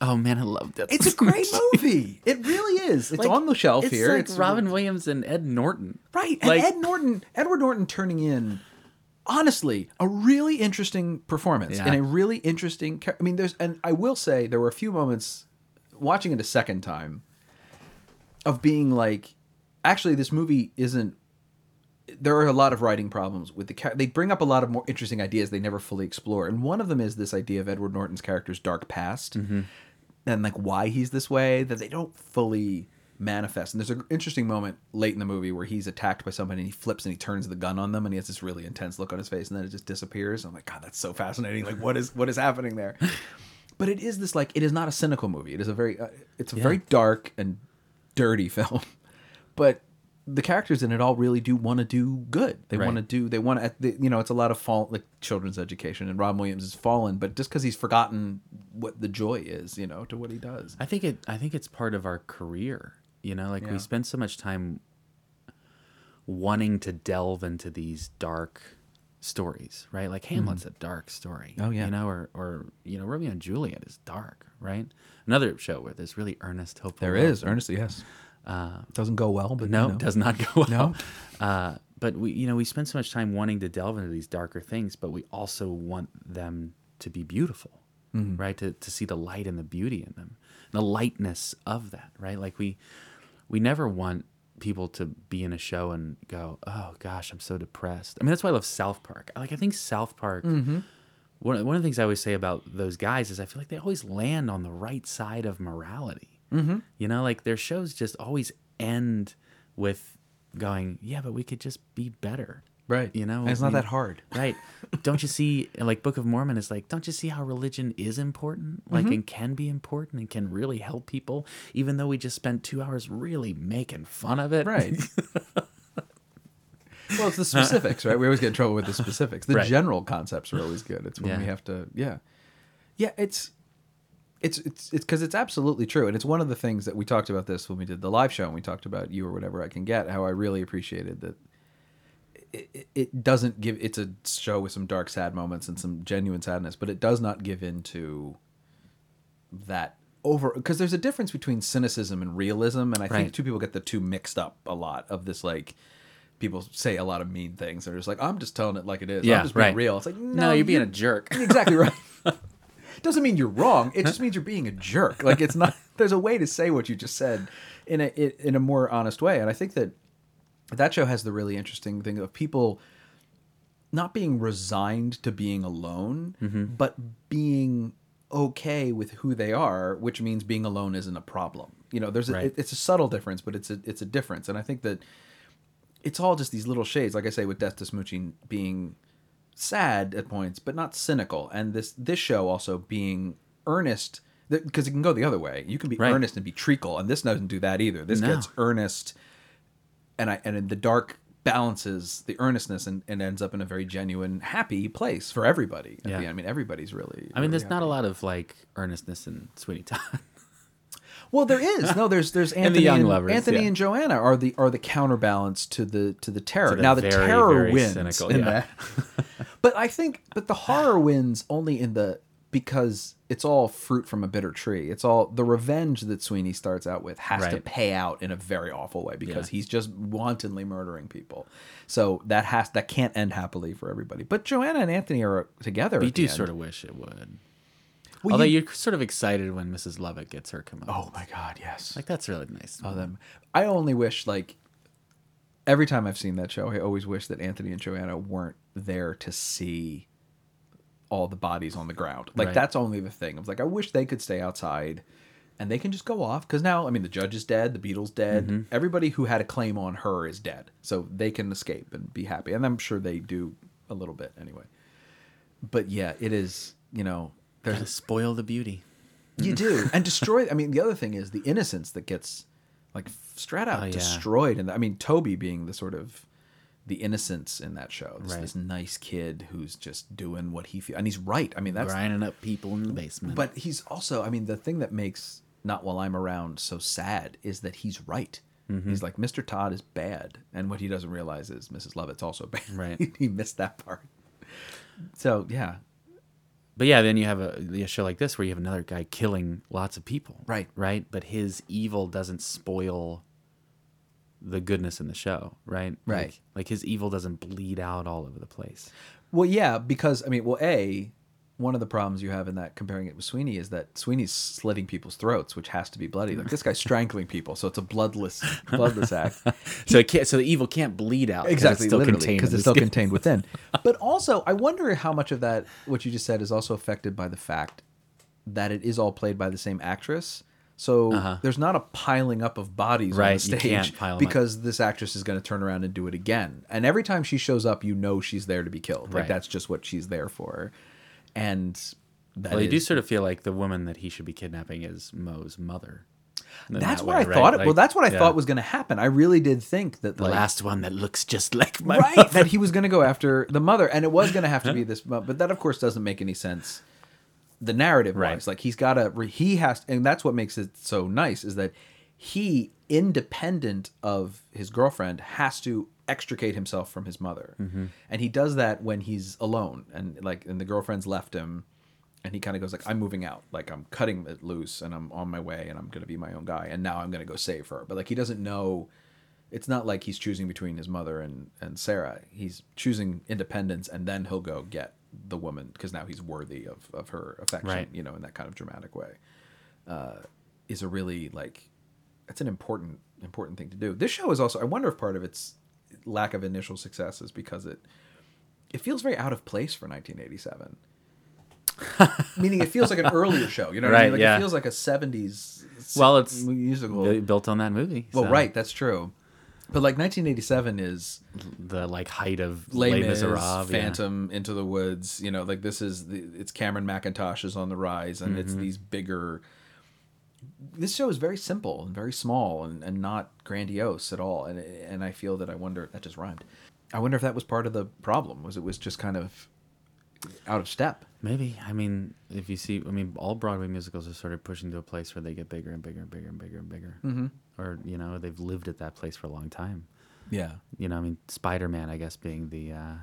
Speaker 3: Oh man, I love that.
Speaker 1: it's a great movie. It really is. It's on the shelf
Speaker 3: it's
Speaker 1: here.
Speaker 3: Like
Speaker 1: it's
Speaker 3: Robin Williams and Ed Norton.
Speaker 1: right and
Speaker 3: like-
Speaker 1: ed norton edward norton turning in honestly a really interesting performance
Speaker 3: Yeah.
Speaker 1: and a really interesting i mean there's and i will say there were a few moments watching it a second time of being like actually this movie isn't there are a lot of writing problems with the they bring up a lot of more interesting ideas they never fully explore and one of them is this idea of edward norton's character's dark past mm-hmm. and like why he's this way that they don't fully manifest and there's an interesting moment late in the movie where he's attacked by somebody and he flips and he turns the gun on them and he has this really intense look on his face and then it just disappears i'm like god that's so fascinating like what is what is happening there but it is this like it is not a cynical movie it is a very uh, it's a very dark and dirty (laughs) film but the characters in it all really do want to do good. They
Speaker 3: Right.
Speaker 1: want to do. They want to. You know, it's a lot of fall like children's education, and Rob Williams has fallen, but just because he's forgotten what the joy is, you know, to what he does.
Speaker 3: I think it. I think it's part of our career. You know, like
Speaker 1: Yeah.
Speaker 3: we spend so much time wanting to delve into these dark stories, right? Like Hamlet's a dark story.
Speaker 1: Oh, yeah.
Speaker 3: you know, or or you know, Romeo and Juliet is dark, right? Another show where there's really earnest, hope.
Speaker 1: There is earnestly, yes. Uh, Doesn't go well, but
Speaker 3: No,
Speaker 1: you know.
Speaker 3: it does not go well.
Speaker 1: No. (laughs)
Speaker 3: Uh, but we, you know, we spend so much time wanting to delve into these darker things, but we also want them to be beautiful,
Speaker 1: Mm-hmm.
Speaker 3: right? To, to see the light and the beauty in them, the lightness of that, right? Like we, we never want people to be in a show and go, "Oh gosh, I'm so depressed." I mean, that's why I love South Park. Like, I think South Park.
Speaker 1: Mm-hmm.
Speaker 3: One, one of the things I always say about those guys is I feel like they always land on the right side of morality. Mm-hmm. You know, like their shows just always end with going, "Yeah, but we could just be better."
Speaker 1: Right.
Speaker 3: You know,
Speaker 1: And it's
Speaker 3: I
Speaker 1: not
Speaker 3: mean,
Speaker 1: that hard. (laughs)
Speaker 3: right? Don't you see? Like Book of Mormon is like, don't you see how religion is important? Like, mm-hmm. and can be important and can really help people, even though we just spent two hours really making fun of it.
Speaker 1: Right. (laughs) well, it's the specifics, right? We always get in trouble with the specifics. The
Speaker 3: Right.
Speaker 1: general concepts are always good. It's when
Speaker 3: Yeah.
Speaker 1: we have to, yeah, yeah. It's it's it's it's because it's absolutely true, and it's one of the things that we talked about this when we did the live show, and we talked about you or whatever I can get. How I really appreciated that. It, it- doesn't give. It's a show with some dark, sad moments and some genuine sadness, but it does not give into that over because there's a difference between cynicism and realism and i think
Speaker 3: Right.
Speaker 1: two people get the two mixed up a lot of this like people say a lot of mean things they're just like i'm just telling it like it is
Speaker 3: Yeah,
Speaker 1: i'm just being
Speaker 3: right.
Speaker 1: real it's like no,
Speaker 3: No, you're being a jerk. (laughs)
Speaker 1: exactly right (laughs) doesn't mean you're wrong it just means you're being a jerk like it's not (laughs) there's a way to say what you just said in a in a more honest way and i think that that show has the really interesting thing of people not being resigned to being alone,
Speaker 3: Mm-hmm.
Speaker 1: but being okay with who they are, which means being alone isn't a problem. You know, there's a,
Speaker 3: Right.
Speaker 1: it- it's a subtle difference, but it's a it's a difference, and I think that it's all just these little shades. Like I say, with Death to Smoochy being sad at points, but not cynical, and this this show also being earnest because it can go the other way. You can be
Speaker 3: Right.
Speaker 1: earnest and be treacle, and this doesn't do that either. This
Speaker 3: No.
Speaker 1: gets earnest and I and in the dark balances the earnestness and, and ends up in a very genuine, happy place for everybody.
Speaker 3: Yeah.
Speaker 1: the. I mean, everybody's really.
Speaker 3: I mean,
Speaker 1: really
Speaker 3: there's not a lot of like earnestness in Sweeney Todd. (laughs)
Speaker 1: Well, there is no. There's there's Anthony (laughs) and the
Speaker 3: young
Speaker 1: and,
Speaker 3: lovers,
Speaker 1: Anthony
Speaker 3: yeah.
Speaker 1: and Joanna are the are the counterbalance to the to the terror. now the
Speaker 3: very,
Speaker 1: terror
Speaker 3: very
Speaker 1: wins
Speaker 3: cynical,
Speaker 1: in
Speaker 3: yeah.
Speaker 1: that, (laughs) but I think but the horror wins only in the because it's all fruit from a bitter tree. It's all the revenge that Sweeney starts out with has to pay out in a very awful way because
Speaker 3: Yeah.
Speaker 1: he's just wantonly murdering people. So that has that can't end happily for everybody. But Joanna and Anthony are together.
Speaker 3: But you do
Speaker 1: end.
Speaker 3: sort of wish it would.
Speaker 1: Well,
Speaker 3: Although
Speaker 1: you-
Speaker 3: are sort of excited when Mrs. Lovett gets her come
Speaker 1: Oh my god, yes.
Speaker 3: Like that's really nice.
Speaker 1: Oh, them. I only wish like every time I've seen that show, I always wish that Anthony and Joanna weren't there to see all the bodies on the ground. Like
Speaker 3: Right.
Speaker 1: that's only the thing. I was like, I wish they could stay outside and they can just go off because now, I mean, the judge is dead, the Beadle's dead,
Speaker 3: Mm-hmm.
Speaker 1: everybody who had a claim on her is dead, so they can escape and be happy. And I'm sure they do a little bit anyway. But yeah, it is. You know, there's
Speaker 3: Gotta spoil the beauty.
Speaker 1: you do, (laughs) and destroy. I mean, the other thing is the innocence that gets like out
Speaker 3: Oh, yeah.
Speaker 1: destroyed, and I mean, Toby being the sort of the innocence in that show. This,
Speaker 3: Right.
Speaker 1: this nice kid who's just doing what he feels, and he's right. I mean, that's
Speaker 3: grinding up people in the basement.
Speaker 1: but he's also, I mean, the thing that makes Not While I'm Around so sad is that he's right.
Speaker 3: Mm-hmm.
Speaker 1: He's like, Mr. Todd is bad. And what he doesn't realize is Mrs. Lovett's also bad. (laughs)
Speaker 3: Right.
Speaker 1: he missed that part. So, yeah.
Speaker 3: But yeah, then you have a, a show like this where you have another guy killing lots of people.
Speaker 1: Right.
Speaker 3: Right. But his evil doesn't spoil the goodness in the show. Right.
Speaker 1: Right.
Speaker 3: Like, like his evil doesn't bleed out all over the place.
Speaker 1: Well, yeah, because, I mean, well, A, one of the problems you have in that comparing it with Sweeney is that Sweeney's slitting people's throats, which has to be bloody. Like this guy's strangling people, so it's a bloodless, bloodless act. (laughs)
Speaker 3: So it can't. So the evil can't bleed out
Speaker 1: exactly
Speaker 3: It's still
Speaker 1: literally
Speaker 3: contained
Speaker 1: because it's still contained within (laughs) but also i wonder how much of that what you just said is also affected by the fact that it is all played by the same actress so there's not a piling up of bodies on
Speaker 3: Uh-huh.
Speaker 1: The stage
Speaker 3: 'em up.
Speaker 1: because this actress is going to turn around and do it again and every time she shows up you know she's there to be killed like that's just what she's there for and that
Speaker 3: Well, you do sort of feel like the woman that he should be kidnapping is Mo's mother.
Speaker 1: That's
Speaker 3: that
Speaker 1: what
Speaker 3: way,
Speaker 1: i
Speaker 3: right?
Speaker 1: thought well that's what i
Speaker 3: yeah.
Speaker 1: thought was going to happen i really did think that
Speaker 3: the
Speaker 1: like,
Speaker 3: last one that looks just like my
Speaker 1: right
Speaker 3: mother.
Speaker 1: that he was going to go after the mother and it was going to have to be this but that of course doesn't make any sense the narrative wise.
Speaker 3: Right.
Speaker 1: like he's got to he has and that's what makes it so nice is that he independent of his girlfriend has to extricate himself from his mother. Mm-hmm. And he does that when he's alone and like and the girlfriend's left him and he kind of goes like i'm moving out. Like i'm cutting it loose and i'm on my way and i'm going to be my own guy and now i'm going to go save her. But like he doesn't know it's not like he's choosing between his mother and and Sarah. He's choosing independence, and then he'll go get the woman because now he's worthy of of her affection.
Speaker 3: Right.
Speaker 1: You know, in that kind of dramatic way, uh, is a really like it's an important important thing to do. This show is also. I wonder if part of its lack of initial success is because it it feels very out of place for 1987. (laughs) Meaning, it feels like an earlier show. You know what I mean?
Speaker 3: Right,
Speaker 1: Like
Speaker 3: yeah.
Speaker 1: it feels like a 70s.
Speaker 3: Well, it's
Speaker 1: musical.
Speaker 3: built on that movie.
Speaker 1: well, right, that's true. But like 1987 is
Speaker 3: The like height of
Speaker 1: Les
Speaker 3: Les,
Speaker 1: Mis,
Speaker 3: Miserables. yeah.
Speaker 1: Phantom, Into the Woods. You know, like this is the, it's Cameron Mackintosh is on the rise, and
Speaker 3: Mm-hmm.
Speaker 1: it's these bigger. This show is very simple and very small and, and not grandiose at all, and and I feel that I wonder that just rhymed. I wonder if that was part of the problem. Was it was just kind of out of step?
Speaker 3: Maybe. I mean, if you see, I mean, all Broadway musicals are sort of pushing to a place where they get bigger and bigger and bigger and bigger and bigger. Mm-hmm. Or, you know, they've lived at that place for a long time.
Speaker 1: Yeah,
Speaker 3: You know, I mean, Spider Man, I guess, being the uh,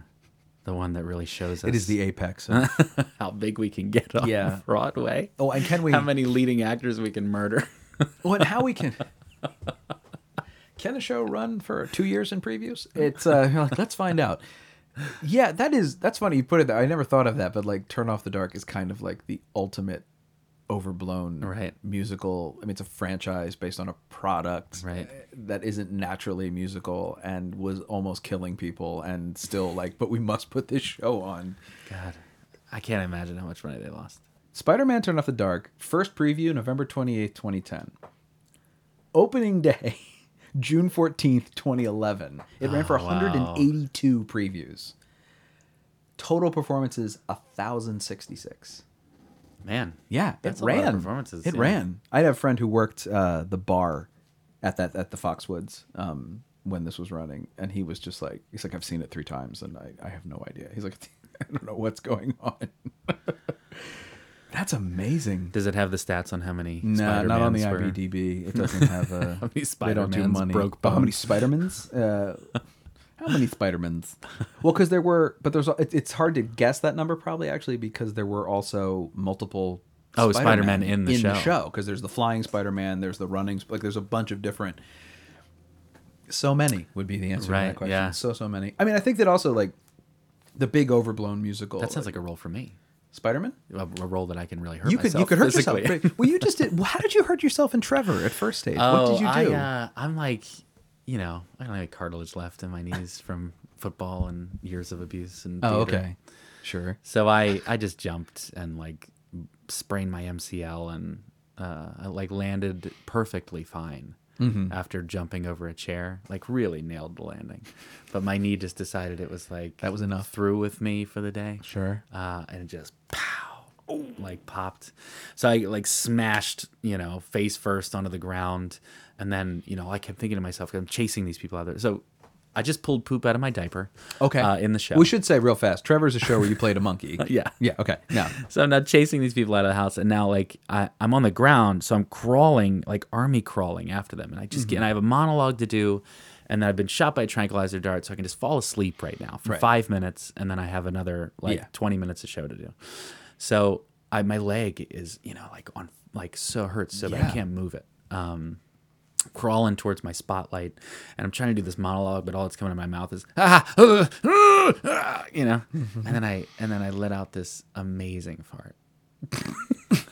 Speaker 3: the one that really shows us
Speaker 1: it is the apex. (laughs)
Speaker 3: how big we can get on
Speaker 1: Yeah.
Speaker 3: Broadway.
Speaker 1: oh, and can we?
Speaker 3: How many leading actors we can murder. (laughs)
Speaker 1: Well, and how we can (laughs) can the show run for two years in previews? It's uh, like, let's find out. Yeah, that is that's funny you put it. There. I never thought of that, but like Turn Off the Dark is kind of like the ultimate overblown
Speaker 3: Right.
Speaker 1: musical. I mean, it's a franchise based on a product
Speaker 3: Right.
Speaker 1: Eh, that isn't naturally musical and was almost killing people, and still like, but we must put this show on.
Speaker 3: God, I can't imagine how much money they lost.
Speaker 1: Spider Man Turn Off the Dark, first preview November 28th, 2010. Opening day, (laughs) June 14th, 2011. It ran for
Speaker 3: Oh, wow.
Speaker 1: 182 previews. Total performances, 1,066.
Speaker 3: Man.
Speaker 1: Yeah, it ran.
Speaker 3: performances,
Speaker 1: It
Speaker 3: yeah.
Speaker 1: ran. I had a friend who worked uh, the bar at that at the Foxwoods um, when this was running, and he was just like, he's like, I've seen it three times, and I, I have no idea. He's like, (laughs) I don't know what's going on. (laughs) That's amazing.
Speaker 3: Does it have the stats on how many?
Speaker 1: No, not on the
Speaker 3: Spider-Mans were-
Speaker 1: IBDB. (laughs) It doesn't have a.
Speaker 3: How many
Speaker 1: they don't do
Speaker 3: Spider-Mans
Speaker 1: money.
Speaker 3: broke
Speaker 1: Oh, how many
Speaker 3: bones?
Speaker 1: Spidermans? (laughs) Uh, How many Spider-Mans? well, because there were, but there's it, it's hard to guess that number probably actually because there were also multiple.
Speaker 3: Oh, Spider-Man in the show.
Speaker 1: In the show because there's the flying Spider-Man, there's the running, like there's a bunch of different. So many would be the answer to that question.
Speaker 3: yeah.
Speaker 1: So so many. I mean, I think that also like the big overblown musical.
Speaker 3: That sounds like a role for me.
Speaker 1: Spider-Man.
Speaker 3: A, a role that I can really hurt
Speaker 1: You could you could hurt
Speaker 3: physically.
Speaker 1: yourself. Well, you just did. (laughs) How did you hurt yourself in Trevor at first stage?
Speaker 3: Oh,
Speaker 1: what did you do?
Speaker 3: I, uh, I'm like, you know, I don't have cartilage left in my knees from football and years of abuse and
Speaker 1: oh,
Speaker 3: theater.
Speaker 1: okay, sure.
Speaker 3: So I I just jumped and like sprained my MCL and uh, I like landed perfectly fine
Speaker 1: Mm-hmm.
Speaker 3: after jumping over a chair. Like really nailed the landing, but my knee just decided it was like
Speaker 1: That was enough.
Speaker 3: through with me for the day.
Speaker 1: Sure.
Speaker 3: uh, and it just pow, like popped. So I like smashed, you know, face first onto the ground, and then you know I kept thinking to myself, I'm chasing these people out there. So I just pulled poop out of my diaper.
Speaker 1: Okay.
Speaker 3: uh, in the show.
Speaker 1: We should say real fast. Trevor's a show where you played a (laughs) monkey.
Speaker 3: Yeah.
Speaker 1: Yeah. Okay. Now.
Speaker 3: So I'm not chasing these people out of the house, and now like I, I'm on the ground, so I'm crawling, like army crawling after them, and I just get, and I have a monologue to do, and then I've been shot by a tranquilizer dart, so I can just fall asleep right now for
Speaker 1: Right.
Speaker 3: five minutes, and then I have another like
Speaker 1: Yeah.
Speaker 3: 20 minutes of show to do. So I my leg is you know like on like so hurts so bad I can't move it. Um, crawling towards my spotlight, and I'm trying to do this monologue, but all that's coming in my mouth is ah, uh, uh, ah," you know, and then I and then I let out this amazing fart. (laughs)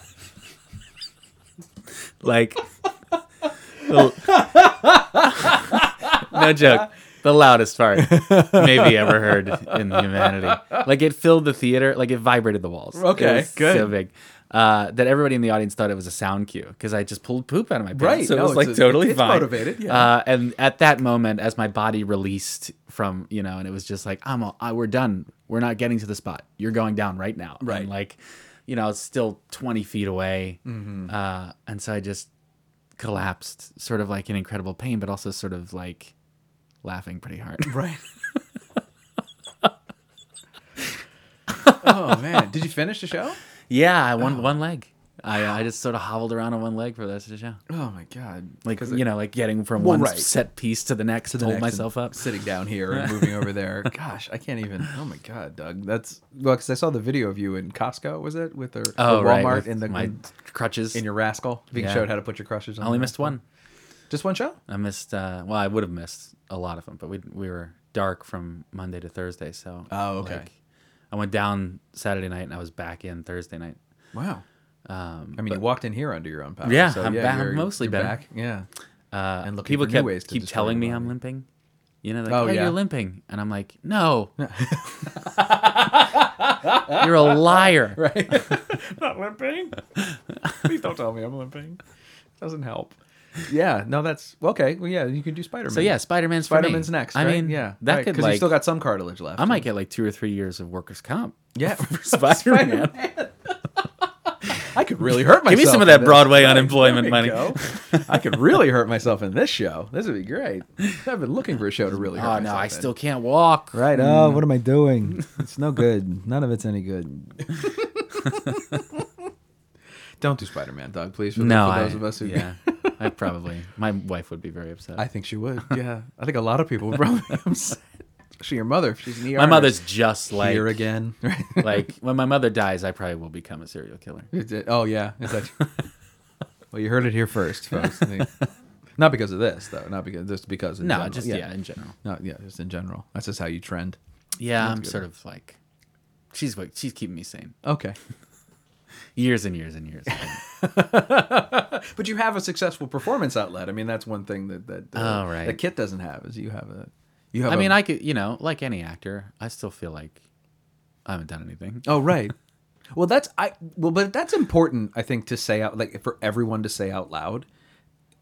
Speaker 3: like the- no joke the loudest fart maybe ever heard in humanity. Like it filled the theater like it vibrated the walls.
Speaker 1: Okay, good.
Speaker 3: so big uh, that everybody in the audience thought it was a sound cue because I just pulled poop out of my pants.
Speaker 1: Right,
Speaker 3: So it was like
Speaker 1: a-
Speaker 3: totally
Speaker 1: it's
Speaker 3: fine.
Speaker 1: motivated, yeah.
Speaker 3: Uh, and at that moment, as my body released from, you know, and it was just like, I'm, I, we're done. We're not getting to the spot. You're going down right now.
Speaker 1: Right.
Speaker 3: And like, you know, it's still 20 feet away.
Speaker 1: Mm-hmm.
Speaker 3: Uh, and so I just collapsed, sort of like in incredible pain, but also sort of like laughing pretty hard. (laughs)
Speaker 1: Right. (laughs) oh man, did you finish the show?
Speaker 3: Yeah, I won one leg. I, I just sort of hobbled around on one leg for the rest of the show.
Speaker 1: Oh my god!
Speaker 3: Like you know, like getting from
Speaker 1: Well,
Speaker 3: one
Speaker 1: right.
Speaker 3: set piece to the next to,
Speaker 1: the
Speaker 3: hold myself up.
Speaker 1: sitting down here and (laughs) moving over there. Gosh, I can't even. Oh my god, Doug, that's well because I saw the video of you in Costco. Was it with or,
Speaker 3: Oh,
Speaker 1: or
Speaker 3: right.
Speaker 1: Walmart
Speaker 3: with
Speaker 1: in the
Speaker 3: my
Speaker 1: in,
Speaker 3: crutches.
Speaker 1: in your rascal? Being
Speaker 3: Yeah.
Speaker 1: showed how to put your crutches. on.
Speaker 3: I only missed
Speaker 1: rascal?
Speaker 3: one.
Speaker 1: Just one show?
Speaker 3: I missed. Uh, well, I would have missed a lot of them, but we we were dark from Monday to Thursday, so.
Speaker 1: Oh, okay.
Speaker 3: like, I went down Saturday night and I was back in Thursday night.
Speaker 1: Wow.
Speaker 3: Um,
Speaker 1: I mean, you walked in here under your own power.
Speaker 3: Yeah,
Speaker 1: so,
Speaker 3: I'm
Speaker 1: yeah,
Speaker 3: back-
Speaker 1: you're-
Speaker 3: mostly
Speaker 1: back. Yeah.
Speaker 3: uh,
Speaker 1: and
Speaker 3: people kept
Speaker 1: ways
Speaker 3: keep telling me I'm limping. You know, like,
Speaker 1: Oh,
Speaker 3: oh,
Speaker 1: yeah.
Speaker 3: you're limping, and I'm like, no, (laughs) you're a liar.
Speaker 1: Right. (laughs) (laughs) Not limping. Please don't tell me I'm limping. Doesn't help. Yeah. No, that's okay. Well, yeah, you can do Spider Man.
Speaker 3: So yeah, Spider-Man's.
Speaker 1: Spider Man's next.
Speaker 3: I
Speaker 1: right?
Speaker 3: mean,
Speaker 1: yeah,
Speaker 3: that
Speaker 1: right,
Speaker 3: could
Speaker 1: 'cause
Speaker 3: like
Speaker 1: you still got some cartilage left.
Speaker 3: I might get like two or three years of workers' comp.
Speaker 1: Yeah. (laughs) (laughs)
Speaker 3: Spider-Man.
Speaker 1: I could really hurt myself.
Speaker 3: Give me some of that. Broadway
Speaker 1: Right,
Speaker 3: unemployment
Speaker 1: there we
Speaker 3: money.
Speaker 1: go. (laughs) I could really hurt myself in this show. This would be great. I've been looking for a show to really hurt
Speaker 3: Oh
Speaker 1: myself
Speaker 3: no, I
Speaker 1: in.
Speaker 3: still can't walk.
Speaker 1: Right. Oh, mm. what am I doing? It's no good. None of it's any good. Don't do Spider Man, Doug, please. For, the-
Speaker 3: No,
Speaker 1: for
Speaker 3: I,
Speaker 1: those of us who.
Speaker 3: yeah, I probably my wife would be very upset.
Speaker 1: I think she would. Yeah. I think a lot of people would probably be upset. Especially your mother. If she's the
Speaker 3: my mother's just like
Speaker 1: here again. Right. (laughs)
Speaker 3: like when my mother dies, I probably will become a serial killer.
Speaker 1: Oh, yeah. That. (laughs) well, you heard it here first, folks. Not because of this, though. Not because just because. In
Speaker 3: No,
Speaker 1: general.
Speaker 3: just yeah. in general.
Speaker 1: No, yeah, just in general. That's just how you trend.
Speaker 3: Yeah, I'm
Speaker 1: good.
Speaker 3: sort of like she's she's keeping me sane.
Speaker 1: Okay.
Speaker 3: Years and years and years. (laughs)
Speaker 1: But you have a successful performance outlet. I mean, that's one thing that that uh,
Speaker 3: Oh, right.
Speaker 1: that Kit doesn't have. Is you have a you have.
Speaker 3: I
Speaker 1: a-
Speaker 3: mean, I could, you know, like any actor, I still feel like I haven't done anything.
Speaker 1: Oh right. Well, that's I. Well, but that's important. I think to say out like for everyone to say out loud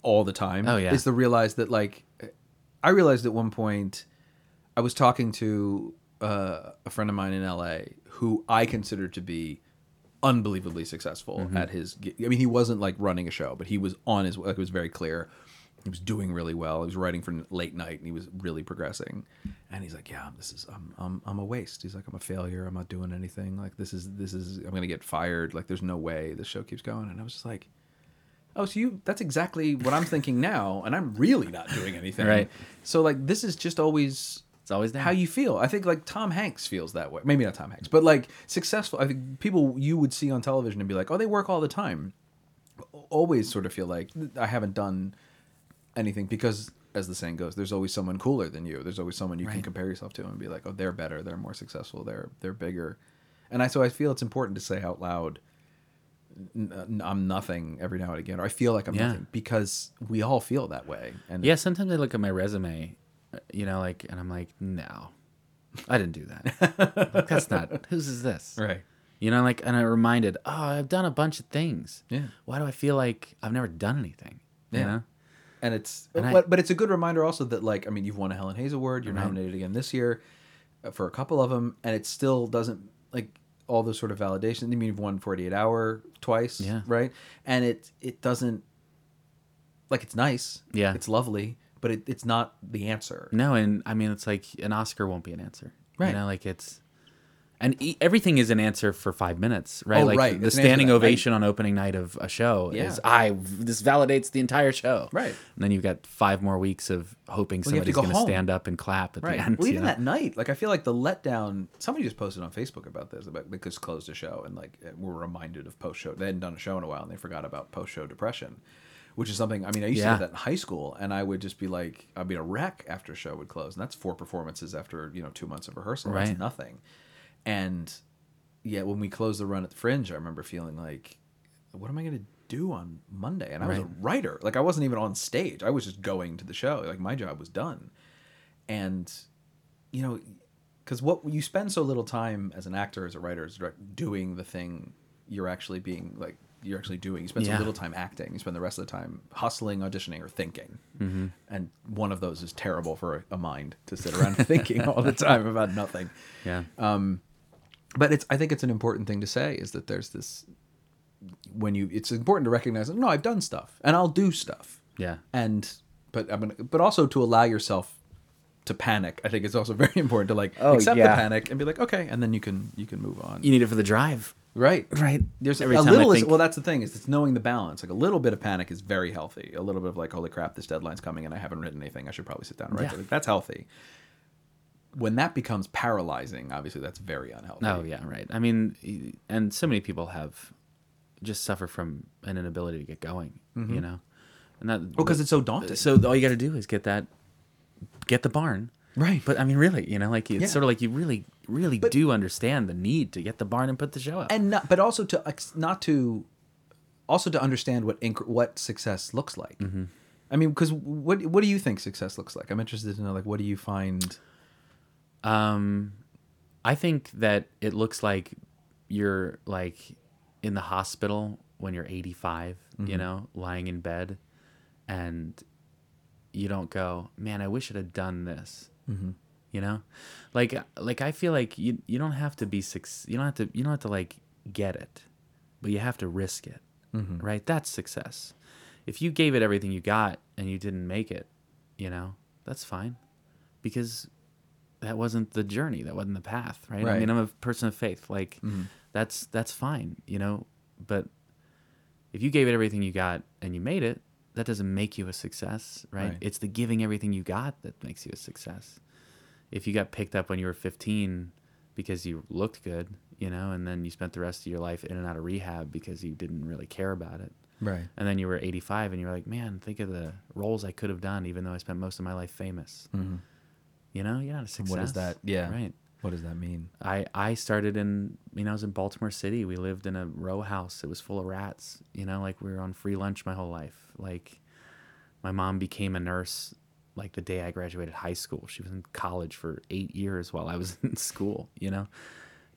Speaker 1: all the time.
Speaker 3: Oh, yeah.
Speaker 1: Is to realize that like I realized at one point I was talking to uh, a friend of mine in L.A. who I considered to be unbelievably successful
Speaker 3: Mm-hmm.
Speaker 1: at his. I mean, he wasn't like running a show, but he was on his. Like, it was very clear. He was doing really well. He was writing for late night, and he was really progressing. And he's like, "Yeah, this is I'm I'm I'm a waste." He's like, "I'm a failure. I'm not doing anything. Like this is this is I'm gonna get fired. Like there's no way this show keeps going." And I was just like, "Oh, so you? That's exactly what I'm thinking now, and I'm really not doing anything."
Speaker 3: Right.
Speaker 1: So like this is just always
Speaker 3: It's always
Speaker 1: how you feel. I think like Tom Hanks feels that way. Maybe not Tom Hanks, but like successful. I think people you would see on television and be like, oh, they work all the time. Always sort of feel like I haven't done anything because, as the saying goes, there's always someone cooler than you. There's always someone you can compare yourself to and be like, oh, they're better, they're more successful, they're they're bigger. And I so I feel it's important to say out loud, "N- n- I'm nothing every now and again, or I feel like I'm
Speaker 3: Yeah.
Speaker 1: nothing because we all feel that way. And
Speaker 3: Yeah, sometimes I look at my resume, you know, like, and I'm like, no, I didn't do that. (laughs) Like, that's not. Whose is this?
Speaker 1: right.
Speaker 3: You know, like, and I'm reminded, oh, I've done a bunch of things.
Speaker 1: Yeah.
Speaker 3: Why do I feel like I've never done anything? You
Speaker 1: Yeah.
Speaker 3: know?
Speaker 1: and it's
Speaker 3: And I-
Speaker 1: but, but it's a good reminder also that like I mean you've won a Helen Hayes Award, you're
Speaker 3: Right.
Speaker 1: nominated again this year uh, for a couple of them, and it still doesn't like all those sort of validation. I mean you've won 48 Hour twice,
Speaker 3: Yeah.
Speaker 1: right? And it it doesn't like it's nice,
Speaker 3: Yeah.
Speaker 1: it's lovely, but it, it's not the answer.
Speaker 3: No, and I mean, it's like an Oscar won't be an answer.
Speaker 1: Right.
Speaker 3: You know, like it's. And e- everything is an answer for five minutes, right?
Speaker 1: Oh,
Speaker 3: like
Speaker 1: right.
Speaker 3: the
Speaker 1: It's
Speaker 3: standing
Speaker 1: to that, right.
Speaker 3: ovation on opening night of a show
Speaker 1: Yeah.
Speaker 3: is I. This validates the entire show,
Speaker 1: Right.
Speaker 3: And then you've got five more weeks of hoping
Speaker 1: Well, you have to
Speaker 3: somebody's
Speaker 1: go
Speaker 3: going to stand up and clap at
Speaker 1: Right.
Speaker 3: the end.
Speaker 1: Well, even
Speaker 3: know?
Speaker 1: that night, like I feel like the letdown. Somebody just posted on Facebook about this, about because closed a show and like were reminded of post show. They hadn't done a show in a while and they forgot about post show depression, which is something. I mean, I used to do that in high school, and I would just be like, I'd be a wreck after a show would close, and that's four performances after you know two months of rehearsal.
Speaker 3: Right.
Speaker 1: That's nothing. And yeah, when we closed the run at the Fringe, I remember feeling like, what am I going to do on Monday? And I was a writer. Like I wasn't even on stage. I was just going to the show. Like my job was done. And you know, because what you spend so little time as an actor, as a writer, as a director, doing the thing you're actually being like you're actually doing. You spend so little time acting. You spend the rest of the time hustling, auditioning, or thinking.
Speaker 3: Mm-hmm.
Speaker 1: And one of those is terrible for a, a mind to sit around (laughs) thinking all the time about nothing
Speaker 3: yeah.
Speaker 1: but it's i think it's an important thing to say is that there's this when you it's important to recognize no i've done stuff and i'll do stuff
Speaker 3: Yeah.
Speaker 1: and but i'm gonna but also to allow yourself to panic i think it's also (laughs) very important to like
Speaker 3: Oh,
Speaker 1: accept the panic and be like okay and then you can you can move on
Speaker 3: You need it for the drive.
Speaker 1: Right
Speaker 3: Right.
Speaker 1: there's
Speaker 3: Every
Speaker 1: a little is, well that's the thing is it's knowing the balance like a little bit of panic is very healthy a little bit of like holy crap this deadline's coming and i haven't written anything i should probably sit down and write
Speaker 3: Yeah.
Speaker 1: that's healthy when that becomes paralyzing obviously that's very unhealthy
Speaker 3: Oh yeah, right. I mean, and so many people have just suffer from an inability to get going. Mm-hmm. You know, and that oh,
Speaker 1: well because it's so daunting
Speaker 3: so all you got to do is get that, get the barn.
Speaker 1: Right.
Speaker 3: But I mean, really, you know, like it's
Speaker 1: Yeah.
Speaker 3: sort of like you really, really
Speaker 1: But-
Speaker 3: do understand the need to get the barn and put the show up.
Speaker 1: and not, but also to ex- not to also to understand what inc- what success looks like.
Speaker 3: Mm-hmm.
Speaker 1: I mean, because what what do you think success looks like? I'm interested to know like what do you find?
Speaker 3: Um, I think that it looks like you're like in the hospital when you're 85, you know, lying in bed, and you don't go, man, I wish I'd have done this. Mm-hmm. You know, like like I feel like you you don't have to be suc You don't have to you don't have to like get it, but you have to risk it. Right? That's success. If you gave it everything you got and you didn't make it, you know, that's fine, because that wasn't the journey that wasn't the path right, i mean i'm a person of faith like that's that's fine you know but if you gave it everything you got and you made it that doesn't make you a success right,
Speaker 1: Right.
Speaker 3: it's the giving everything you got that makes you a success if you got picked up when you were 15 because you looked good you know and then you spent the rest of your life in and out of rehab because you didn't really care about it
Speaker 1: Right.
Speaker 3: and then you were 85 and you're like man think of the roles i could have done even though i spent most of my life famous you know you're not a success
Speaker 1: What is that? Yeah.
Speaker 3: right
Speaker 1: What does that mean?
Speaker 3: I, I started in you know I was in Baltimore City. We lived in a row house. It was full of rats. You know, like we were on free lunch my whole life. Like my mom became a nurse like the day I graduated high school. She was in college for eight years while I was (laughs) in school. You know,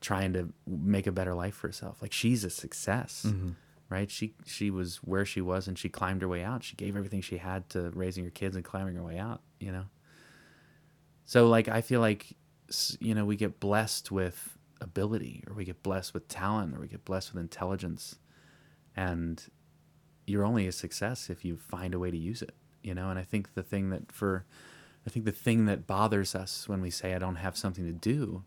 Speaker 3: trying to make a better life for herself. Like she's a success, mm-hmm. right? She she was where she was and she climbed her way out. She gave everything she had to raising her kids and climbing her way out. You know. So like I feel like you know we get blessed with ability or we get blessed with talent or we get blessed with intelligence. And you're only a success if you find a way to use it you know? And I think the thing that for I think the thing that bothers us when we say I don't have something to do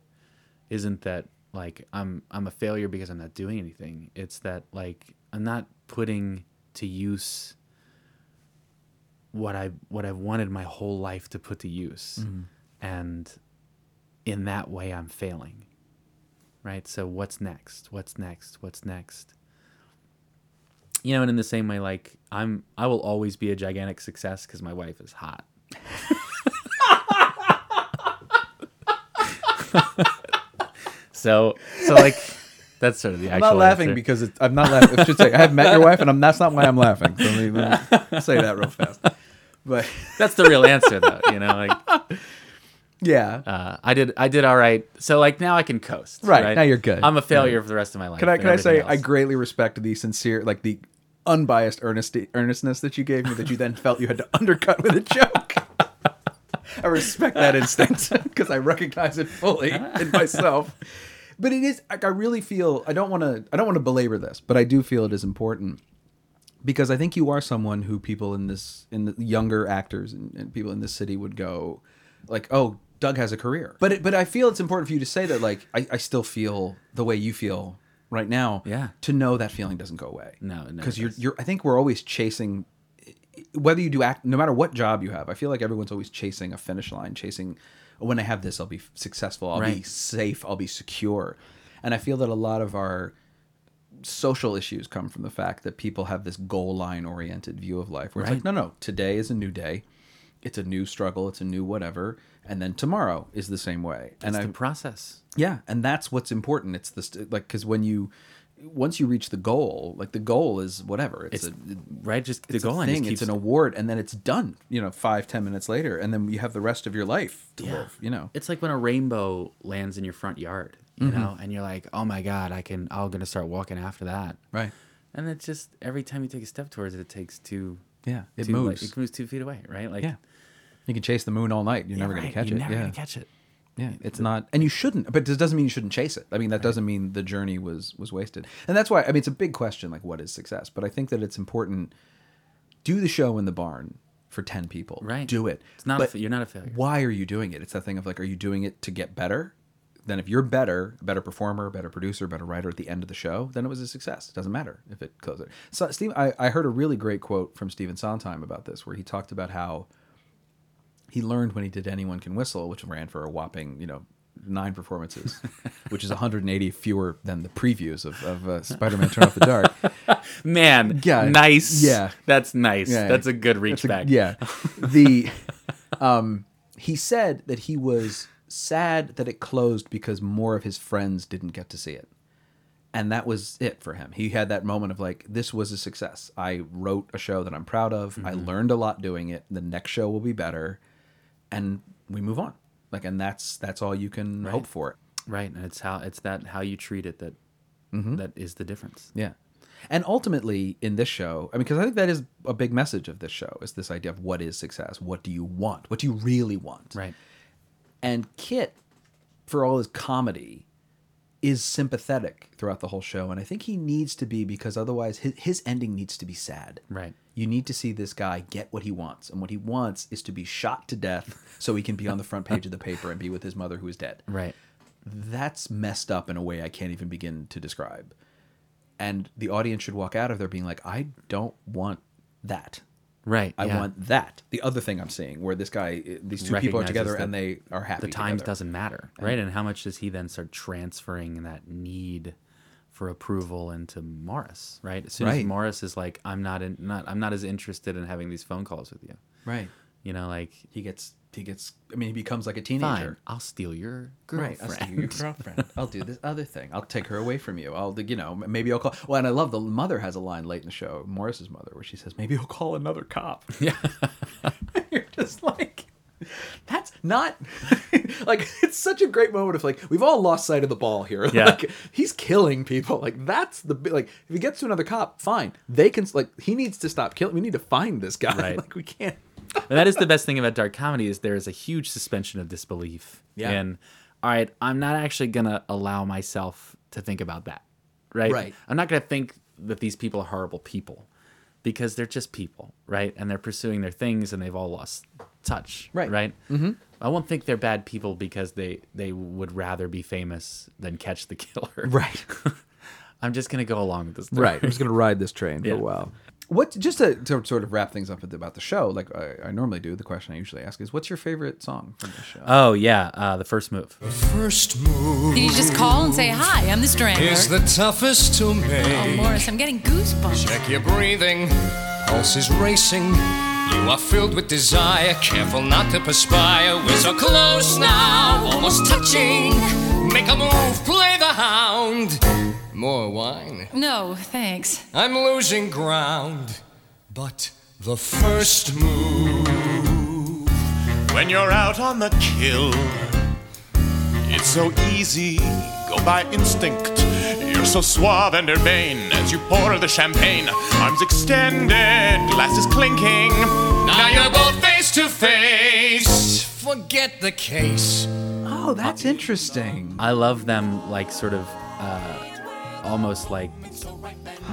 Speaker 3: isn't that like I'm I'm a failure because I'm not doing anything. It's that like I'm not putting to use what I what I've wanted my whole life to put to use, mm-hmm. and in that way I'm failing. Right? So what's next? What's next? What's next? You know, and in the same way like I'm I will always be a gigantic success cuz my wife is hot. (laughs) so so like that's sort of the actual I'm
Speaker 1: not laughing
Speaker 3: answer.
Speaker 1: because it's, I'm not laughing. I should say I have met your wife, and I'm, that's not why I'm laughing. So let me, let me (laughs) say that real fast. But
Speaker 3: that's the real answer though, you know, like
Speaker 1: yeah,
Speaker 3: uh, I did I did all right. So like now I can coast.
Speaker 1: Right, now you're good.
Speaker 3: I'm a failure for the rest of my life.
Speaker 1: can I can I say
Speaker 3: everything
Speaker 1: I greatly respect the sincere, like the unbiased earnest earnestness that you gave me that you then felt you had to undercut with a joke. I respect that instinct (laughs) because I recognize it fully in myself. But it is like I really feel I don't want to I don't want to belabor this, but I do feel it is important because I think you are someone who people in this in the younger actors and, and people in this city would go like, oh, Doug has a career. But it, but I feel it's important for you to say that like I, I still feel the way you feel right now.
Speaker 3: Yeah.
Speaker 1: To know that feeling doesn't go away.
Speaker 3: No, never
Speaker 1: because you're you're I think we're always chasing whether you do act no matter what job you have. I feel like everyone's always chasing a finish line, chasing when I have this, I'll be successful. I'll be safe. I'll be secure. And I feel that a lot of our social issues come from the fact that people have this goal line oriented view of life where it's like, no, no, today is a new day. It's a new struggle. It's a new whatever. And then tomorrow is the same way. and
Speaker 3: It's
Speaker 1: I,
Speaker 3: the process.
Speaker 1: yeah, and that's what's important. It's the st- like because when you once you reach the goal, like the goal is whatever. It's,
Speaker 3: It's
Speaker 1: a
Speaker 3: right. Just the goal
Speaker 1: thing. It's an award, and then it's done. You know, five ten minutes later, and then you have the rest of your life to live. You know,
Speaker 3: It's like when a rainbow lands in your front yard, you mm-hmm. know, and you're like, "Oh my god, I can! I'm gonna start walking after that."
Speaker 1: right?
Speaker 3: And it's just every time you take a step towards it, it takes two.
Speaker 1: Yeah, it
Speaker 3: two, like,
Speaker 1: moves.
Speaker 3: it moves two feet away, right? Like,
Speaker 1: yeah, you can chase the moon all night. You're
Speaker 3: yeah,
Speaker 1: never gonna
Speaker 3: right,
Speaker 1: catch
Speaker 3: you're
Speaker 1: it.
Speaker 3: Never
Speaker 1: yeah,
Speaker 3: gonna catch it.
Speaker 1: Yeah, it's not, and you shouldn't. But it doesn't mean you shouldn't chase it. I mean, that doesn't mean the journey was was wasted. And that's why I mean, it's a big question, like what is success? But I think that it's important. Do the show in the barn for ten people.
Speaker 3: Right.
Speaker 1: Do it.
Speaker 3: It's not. A
Speaker 1: But
Speaker 3: you're not a failure.
Speaker 1: Why are you doing it? It's that thing of like, are you doing it to get better? Then if you're better, a better performer, better producer, better writer at the end of the show, then it was a success. It doesn't matter if it closes. So Steve, I, I heard a really great quote from Stephen Sondheim about this, where he talked about how he learned when he did Anyone Can Whistle, which ran for a whopping, you know, nine performances, (laughs) which is 180 fewer than the previews of, of uh, Spider-Man Turn Off the Dark. (laughs)
Speaker 3: Man,
Speaker 1: Yeah,
Speaker 3: nice.
Speaker 1: yeah.
Speaker 3: that's nice.
Speaker 1: Yeah.
Speaker 3: That's a good reach
Speaker 1: a-
Speaker 3: back.
Speaker 1: Yeah. The (laughs) um he said that he was sad that it closed because more of his friends didn't get to see it. And that was it for him. He had that moment of like, this was a success. I wrote a show that I'm proud of. I
Speaker 3: Mm-hmm.
Speaker 1: learned a lot doing it. The next show will be better. And we move on. Like and that's that's all you can hope for.
Speaker 3: right. And it's how it's that how you treat it that
Speaker 1: Mm-hmm.
Speaker 3: that is the difference.
Speaker 1: Yeah. And ultimately, in this show, I mean, because I think that is a big message of this show is this idea of what is success? What do you want? What do you really want?
Speaker 3: Right.
Speaker 1: And Kit, for all his comedy, is sympathetic throughout the whole show. And I think he needs to be because otherwise his, his ending needs to be sad.
Speaker 3: Right.
Speaker 1: You need to see this guy get what he wants. And what he wants is to be shot to death so he can be on the front page of the paper and be with his mother who is dead.
Speaker 3: Right.
Speaker 1: That's messed up in a way I can't even begin to describe. And the audience should walk out of there being like, I don't want that.
Speaker 3: Right.
Speaker 1: I
Speaker 3: yeah.
Speaker 1: want that. The other thing I'm seeing, where this guy, these two people are together and they are happy.
Speaker 3: the times
Speaker 1: together.
Speaker 3: doesn't matter, right? And how much does he then start transferring that need for approval into Morris, right? As soon as Morris is like, "I'm not in, not I'm not as interested in having these phone calls with you,"
Speaker 1: Right.
Speaker 3: you know, like,
Speaker 1: He gets. He gets. I mean, he becomes like a teenager.
Speaker 3: fine, I'll steal your girlfriend. Right.
Speaker 1: I'll steal your girlfriend. I'll do this other thing. I'll take her away from you. I'll, you know, maybe I'll call. Well, and I love the mother has a line late in the show, Morris's mother, where she says, "Maybe I'll call another cop." (laughs)
Speaker 3: Yeah. (laughs)
Speaker 1: You're just like, that's not (laughs) like it's such a great moment of like we've all lost sight of the ball here.
Speaker 3: Yeah.
Speaker 1: like he's killing people. Like that's the like if he gets to another cop, fine. They can like he needs to stop killing. We need to find this guy.
Speaker 3: Right.
Speaker 1: Like we can't. (laughs)
Speaker 3: And that is the best thing about dark comedy is there is a huge suspension of disbelief.
Speaker 1: Yeah.
Speaker 3: And all right, I'm not actually gonna allow myself to think about that. Right.
Speaker 1: Right.
Speaker 3: I'm not gonna think that these people are horrible people because they're just people, right? And they're pursuing their things and they've all lost touch.
Speaker 1: Right.
Speaker 3: Right. Mm-hmm. I won't think they're bad people because they they would rather be famous than catch the killer.
Speaker 1: Right. (laughs)
Speaker 3: I'm just gonna go along with this. story.
Speaker 1: Right. I'm just gonna ride this train for a while. What just to, to sort of wrap things up with- about the show, like I, I normally do. The question I usually ask is, "What's your favorite song from the show?"
Speaker 3: Oh yeah, uh, the first move.
Speaker 5: the First move
Speaker 8: Did you just call and say, Hi, I'm the Strangler?
Speaker 5: is the toughest to
Speaker 8: oh. Morris, I'm getting goosebumps.
Speaker 5: Check your breathing, pulse is racing. You are filled with desire, careful not to perspire. We're so close now, almost touching. Make a move, play the hound. More wine.
Speaker 8: No, thanks.
Speaker 5: I'm losing ground. But the first move.
Speaker 6: When you're out on the kill, it's so easy, go by instinct. You're so suave and urbane as you pour the champagne. Arms extended, glasses clinking. Now you're both face to face.
Speaker 5: Forget the case.
Speaker 1: Oh, that's interesting.
Speaker 3: I love them like sort of uh, almost like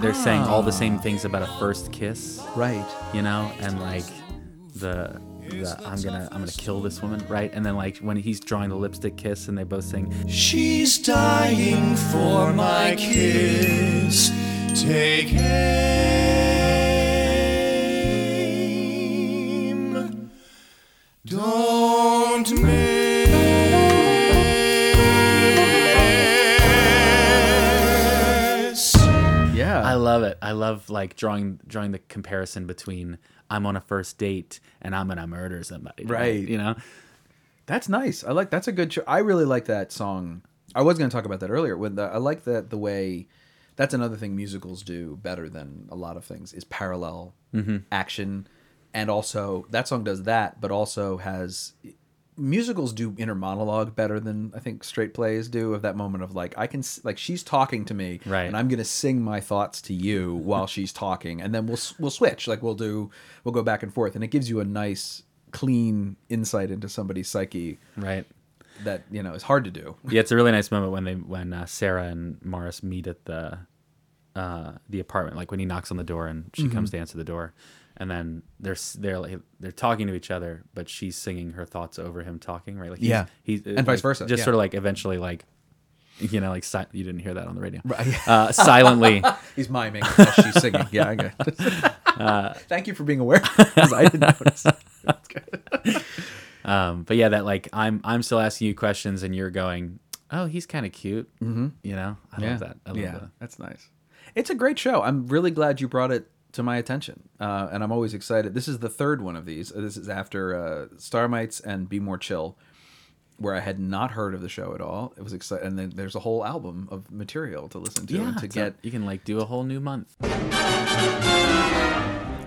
Speaker 3: they're saying all the same things about a first kiss,
Speaker 1: Right.
Speaker 3: you know, and like the. The, I'm gonna I'm gonna kill this woman, right? And then like when he's drawing the lipstick kiss, and they both sing,
Speaker 5: She's dying for my kiss. Take aim. Don't.
Speaker 3: I love it. I love like drawing drawing the comparison between I'm on a first date and I'm gonna murder somebody,
Speaker 1: Right.
Speaker 3: You know,
Speaker 1: That's nice. I like that's a good. Cho- I really like that song. I was going to talk about that earlier. With the, I like that the way. That's another thing musicals do better than a lot of things is parallel mm-hmm. action, and also that song does that, but also has musicals do inner monologue better than I think straight plays do. Of that moment of like I can like she's talking to me,
Speaker 3: Right.
Speaker 1: and I'm gonna sing my thoughts to you while she's talking, and then we'll we'll switch. Like we'll do we'll go back and forth, and it gives you a nice clean insight into somebody's psyche
Speaker 3: right?
Speaker 1: that you know is hard to do.
Speaker 3: Yeah, it's a really nice moment when they when uh, Sarah and Morris meet at the uh, the apartment, like when he knocks on the door and she
Speaker 1: Mm-hmm.
Speaker 3: comes to answer the door, and then they're they're like they're talking to each other, but she's singing her thoughts over him talking, right? Like he's,
Speaker 1: Yeah.
Speaker 3: he's
Speaker 1: And vice versa,
Speaker 3: just
Speaker 1: yeah.
Speaker 3: sort of like eventually like you know like si- you didn't hear that on the radio,
Speaker 1: Right.
Speaker 3: Uh, silently. (laughs)
Speaker 1: He's miming as she's singing. Yeah, I it. (laughs) Thank you for being aware. 'cause I didn't notice. That's good. (laughs)
Speaker 3: Um, but yeah, that like I'm I'm still asking you questions and you're going, oh, he's kind of cute. Mm-hmm. You know, I
Speaker 1: yeah,
Speaker 3: love that. I love
Speaker 1: yeah,
Speaker 3: that.
Speaker 1: that's nice. It's a great show. I'm really glad you brought it to my attention, uh, and I'm always excited. This is the third one of these. This is after uh, Starmites and Be More Chill, where I had not heard of the show at all. It was exciting, and then there's a whole album of material to listen to and to get.
Speaker 3: not- you can like do a whole new month.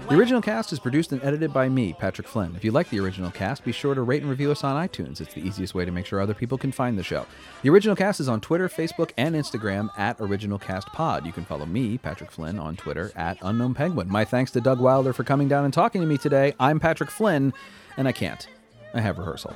Speaker 1: The original cast is produced and edited by me, Patrick Flynn. If you like the original cast, be sure to rate and review us on iTunes. It's the easiest way to make sure other people can find the show. The original cast is on Twitter, Facebook, and Instagram at OriginalCastPod. You can follow me, Patrick Flynn, on Twitter at Unknown Penguin. My thanks to Doug Wilder for coming down and talking to me today. I'm Patrick Flynn, and I can't. I have rehearsal.